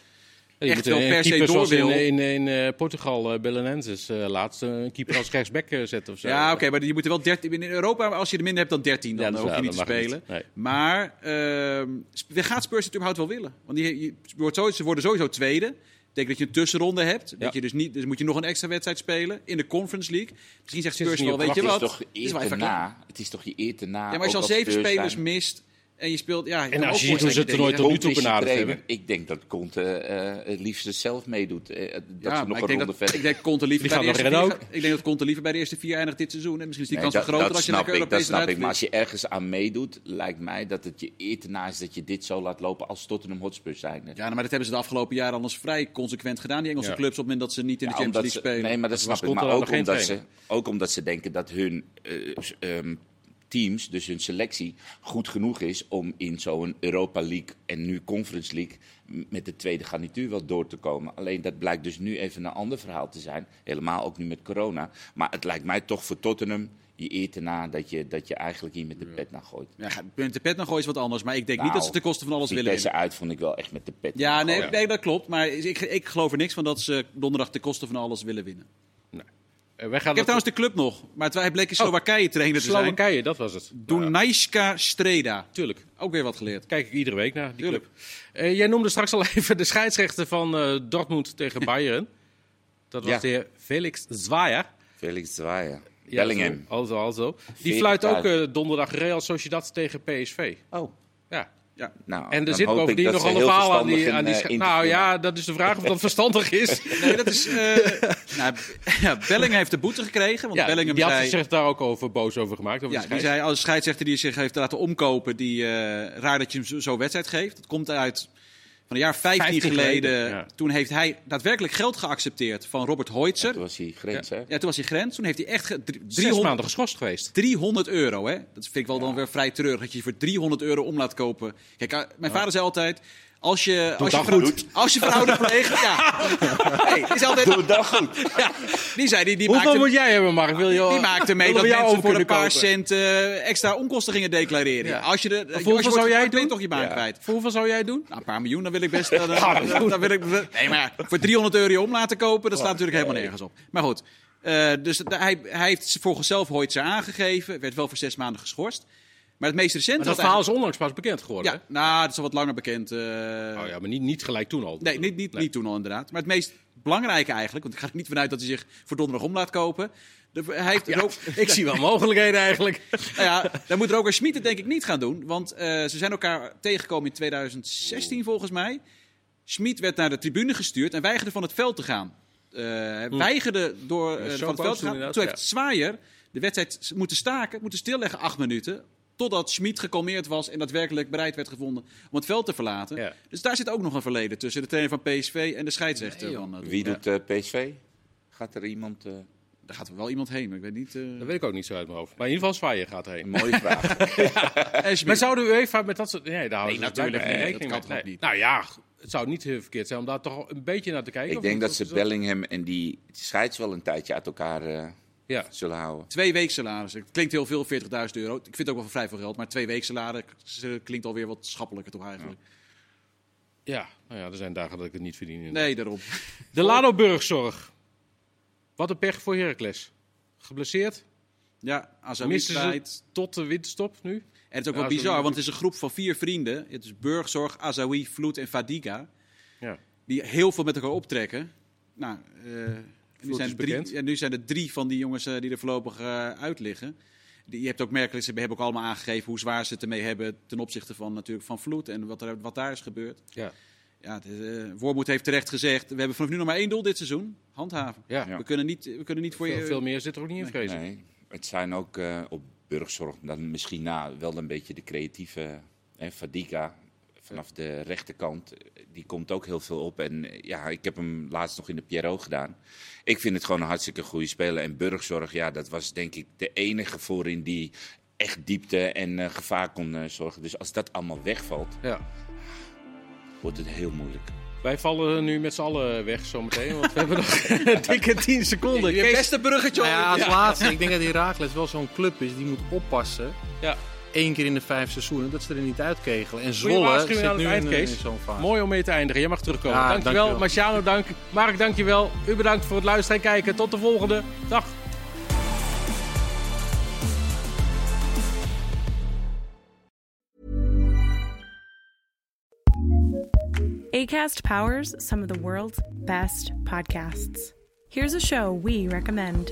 echt moet, wel eh, per se door wil. In, in, in eh, Portugal, uh, Belenenses, uh, laatst een keeper als rechtsback eh, zetten of zo. Ja, oké, maar je moet er wel 13 in Europa. Als je er minder hebt dan 13, dan Ja, hoef je niet te spelen. niet. Nee. Maar ehm we gaat Spurs het überhaupt wel willen? Want die, je wordt sowieso, ze worden sowieso tweede. Dat betekent dat je een tussenronde hebt. Ja. Dat je dus, niet, dus moet je nog een extra wedstrijd spelen in de Conference League. Misschien zegt Spurs wel, weet je Het is wat? toch Het is wel eer even te klaar. na. Het is toch je eer te na. Ja, maar als je al zeven spelers mist en je speelt... Ja, En als je ziet hoe ze het toernooi tot nu toe benaderd hebben. Ik denk dat Conte eh, het liefst zelf meedoet. eh, dat Ja, ze nog een ik denk, ronde verder ik denk Conte liever bij de eerste vier, ik denk dat Conte liever bij de eerste vier eindigt dit seizoen. En misschien is die Nee, kans wel dat, groter dat als je snap lekker ik, dat snap ik. Maar als je ergens aan meedoet, lijkt mij dat het je eer te na is dat je dit zo laat lopen als Tottenham Hotspur zijn. Ja, maar dat hebben ze de afgelopen jaren anders vrij consequent gedaan. Die Engelse Ja. clubs op het moment dat ze niet in de Ja, Champions League spelen. Nee, maar dat Dat snap ik. Maar ook omdat, ze, ook omdat ze denken dat hun eh, ehm, teams, dus hun selectie, goed genoeg is om in zo'n Europa League en nu Conference League met de tweede garnituur wel door te komen. Alleen dat blijkt dus nu even een ander verhaal te zijn. Helemaal ook nu met corona. Maar het lijkt mij toch voor Tottenham je eer te na dat je, dat je eigenlijk hier met de pet naar gooit. Ja, met de pet nog gooien is wat anders. Maar ik denk niet Nou, dat ze ten koste van alles willen winnen. uit vond ik wel echt met de pet. Ja, nee, naar nee, dat klopt. Maar ik, ik geloof er niks van dat ze donderdag ten koste van alles willen winnen. Eh, wij gaan Ik heb trouwens de club nog. Maar het- hij bleek in Slowakije trainer te zijn. Slowakije, dat was het. Dunajska Streda. tuurlijk. Ook weer wat geleerd. Kijk ik iedere week naar die Tuurlijk. club. Eh, jij noemde straks al even de scheidsrechter van eh, Dortmund tegen Bayern. Dat was Ja. de heer Felix Zweier. Felix Zwaaien. Ja, Bellingham. zo, Alzo, alzo. Die 40 fluit ook eh, donderdag Real Sociedad tegen PSV. Oh. Ja. Ja. Nou, En er zit bovendien nog een verhaal aan die... Aan die eh, nou ja, dat is de vraag of dat verstandig is. Nee, dat is... eh nou, ja, Bellingham heeft de boete gekregen. Want Ja, Bellingham die had zei... zich daar ook over boos over gemaakt. Over Ja, de die zei als scheidsrechter die zich heeft laten omkopen, die eh, raar dat je hem zo, zo wedstrijd geeft. Dat komt uit van een jaar 15, 15 geleden. geleden, ja. Toen heeft hij daadwerkelijk geld geaccepteerd van Robert Hoitzer. Toen was hij grens, hè? Ja, toen was hij grens. Toen heeft hij echt ge- drie- Zes 300, maanden geschorst geweest. 300 euro. Hè? Dat vind ik wel dan weer vrij treurig dat je je voor 300 euro om laat kopen. Kijk, eh, mijn vader zei altijd. Als je, als je, goed. als je fraude pleegt, ja. Hey, is altijd, Doe dat goed. ja. Die zei, die, die Hoeveel maakte, moet jij hebben, Mark? Wil je, die maakte mee dat mensen voor een paar kopen? cent eh, extra onkosten gingen declareren. Ja. Als je de, hoeveel zou wordt jij doen? toch je baan Ja. kwijt. Voor hoeveel zou jij doen? Nou, een paar miljoen, dan wil ik best. Dan, dan, dan wil ik, nee, maar voor 300 euro je om laten kopen, dat slaat natuurlijk helemaal nergens op. Maar goed, eh, dus de- hij, hij heeft voor zichzelf Hoitzer aangegeven. Werd wel voor zes maanden geschorst. Maar het meest recente Maar dat verhaal is onlangs pas bekend geworden. Ja, nou, dat is al wat langer bekend. hè? Oh ja, maar niet, niet gelijk toen al. Nee, niet, niet, niet toen al inderdaad. Maar het meest belangrijke eigenlijk, want ik ga er niet vanuit dat hij zich voor donderdag om laat kopen. De, hij heeft Ja, ook, ik zie wel mogelijkheden eigenlijk. nou ja, dan moet Roger Schmid het denk ik niet gaan doen. Want eh, ze zijn elkaar tegengekomen in 2016 volgens mij. Schmid werd naar de tribune gestuurd en weigerde van het veld te gaan. Hij weigerde door van het veld te gaan. Toen heeft. Zwaaier de wedstrijd moeten staken, moeten stilleggen acht minuten. Totdat Schmid gekalmeerd was en daadwerkelijk bereid werd gevonden om het veld te verlaten. Ja. Dus daar zit ook nog een verleden tussen de trainer van PSV en de scheidsrechter. Nee, joh. van, eh, Wie doet eh, PSV? Gaat er iemand... eh, Daar gaat er wel iemand heen, maar ik weet niet. eh Dat weet ik ook niet zo uit mijn hoofd. Maar in ieder geval Zwaaien gaat een erheen. mooie vraag. en Schmid. Maar zou de UEFA met dat soort... Nee, daar Nee, natuurlijk geen niet. rekening Dat mee. kan toch Nee. niet? Nou ja, het zou niet heel verkeerd zijn om daar toch een beetje naar te kijken. ik denk dat ze Bellingham en die scheids wel een tijdje uit elkaar eh, Ja. zullen houden. Twee weeksalaris. Het klinkt heel veel, 40.000 euro. Ik vind het ook wel vrij veel geld, maar twee weeksalaris klinkt alweer wat schappelijker toch eigenlijk. Ja, nou ja, er zijn dagen dat ik het niet verdien. Nee, daarom. De Lado Burgzorg. Wat een pech voor Heracles. Geblesseerd. Ja, Azawi Missen ze kwijt. tot de winterstop nu. En het is ook Ja, wel bizar, want het is een groep van vier vrienden. Het is Burgzorg, Azawi, Vloed en Fadiga. Ja. Die heel veel met elkaar optrekken. Nou, eh, nu, zijn drie, ja, nu zijn er drie van die jongens eh, die er voorlopig eh, uit liggen. Die, je hebt ook merkelijk, ze hebben ook allemaal aangegeven hoe zwaar ze het ermee hebben ten opzichte van, natuurlijk, van Vloed en wat, er, wat daar is gebeurd. Ja. Ja, het, eh, Wormoed heeft terecht gezegd, we hebben vanaf nu nog maar één doel dit seizoen. Handhaven. Ja. Ja. We, kunnen niet, we kunnen niet voor Veel, je... veel meer zit er ook niet in, vrees ik. Nee, het zijn ook eh, op burgzorg dan misschien na wel een beetje de creatieve hè, Fadiga vanaf de rechterkant. eh, Die komt ook heel veel op. En eh, ja, ik heb hem laatst nog in de Pierrot gedaan. Ik vind het gewoon een hartstikke goede speler. En burgzorg, ja, dat was denk ik de enige voorin die echt diepte en eh, gevaar kon zorgen. Dus als dat allemaal wegvalt, Ja. wordt het heel moeilijk. Wij vallen nu met z'n allen weg zometeen, want we hebben nog een dikke 10 seconden. Je Kees- beste bruggetje Nou ja, al. als laatste, ik denk dat Herakles wel zo'n club is die moet oppassen. Ja. Eén keer in de vijf seizoenen, dat ze er niet uitkegelen. En Zwolle zit aan nu in, eh, in zo'n fase. Mooi om mee te eindigen. Jij mag terugkomen. Ja, dankjewel. dankjewel. Marciano, dank. Mark, dankjewel. U bedankt voor het luisteren en kijken. Tot de volgende. Dag. ACAST powers some of the world's best podcasts. Here's a show we recommend.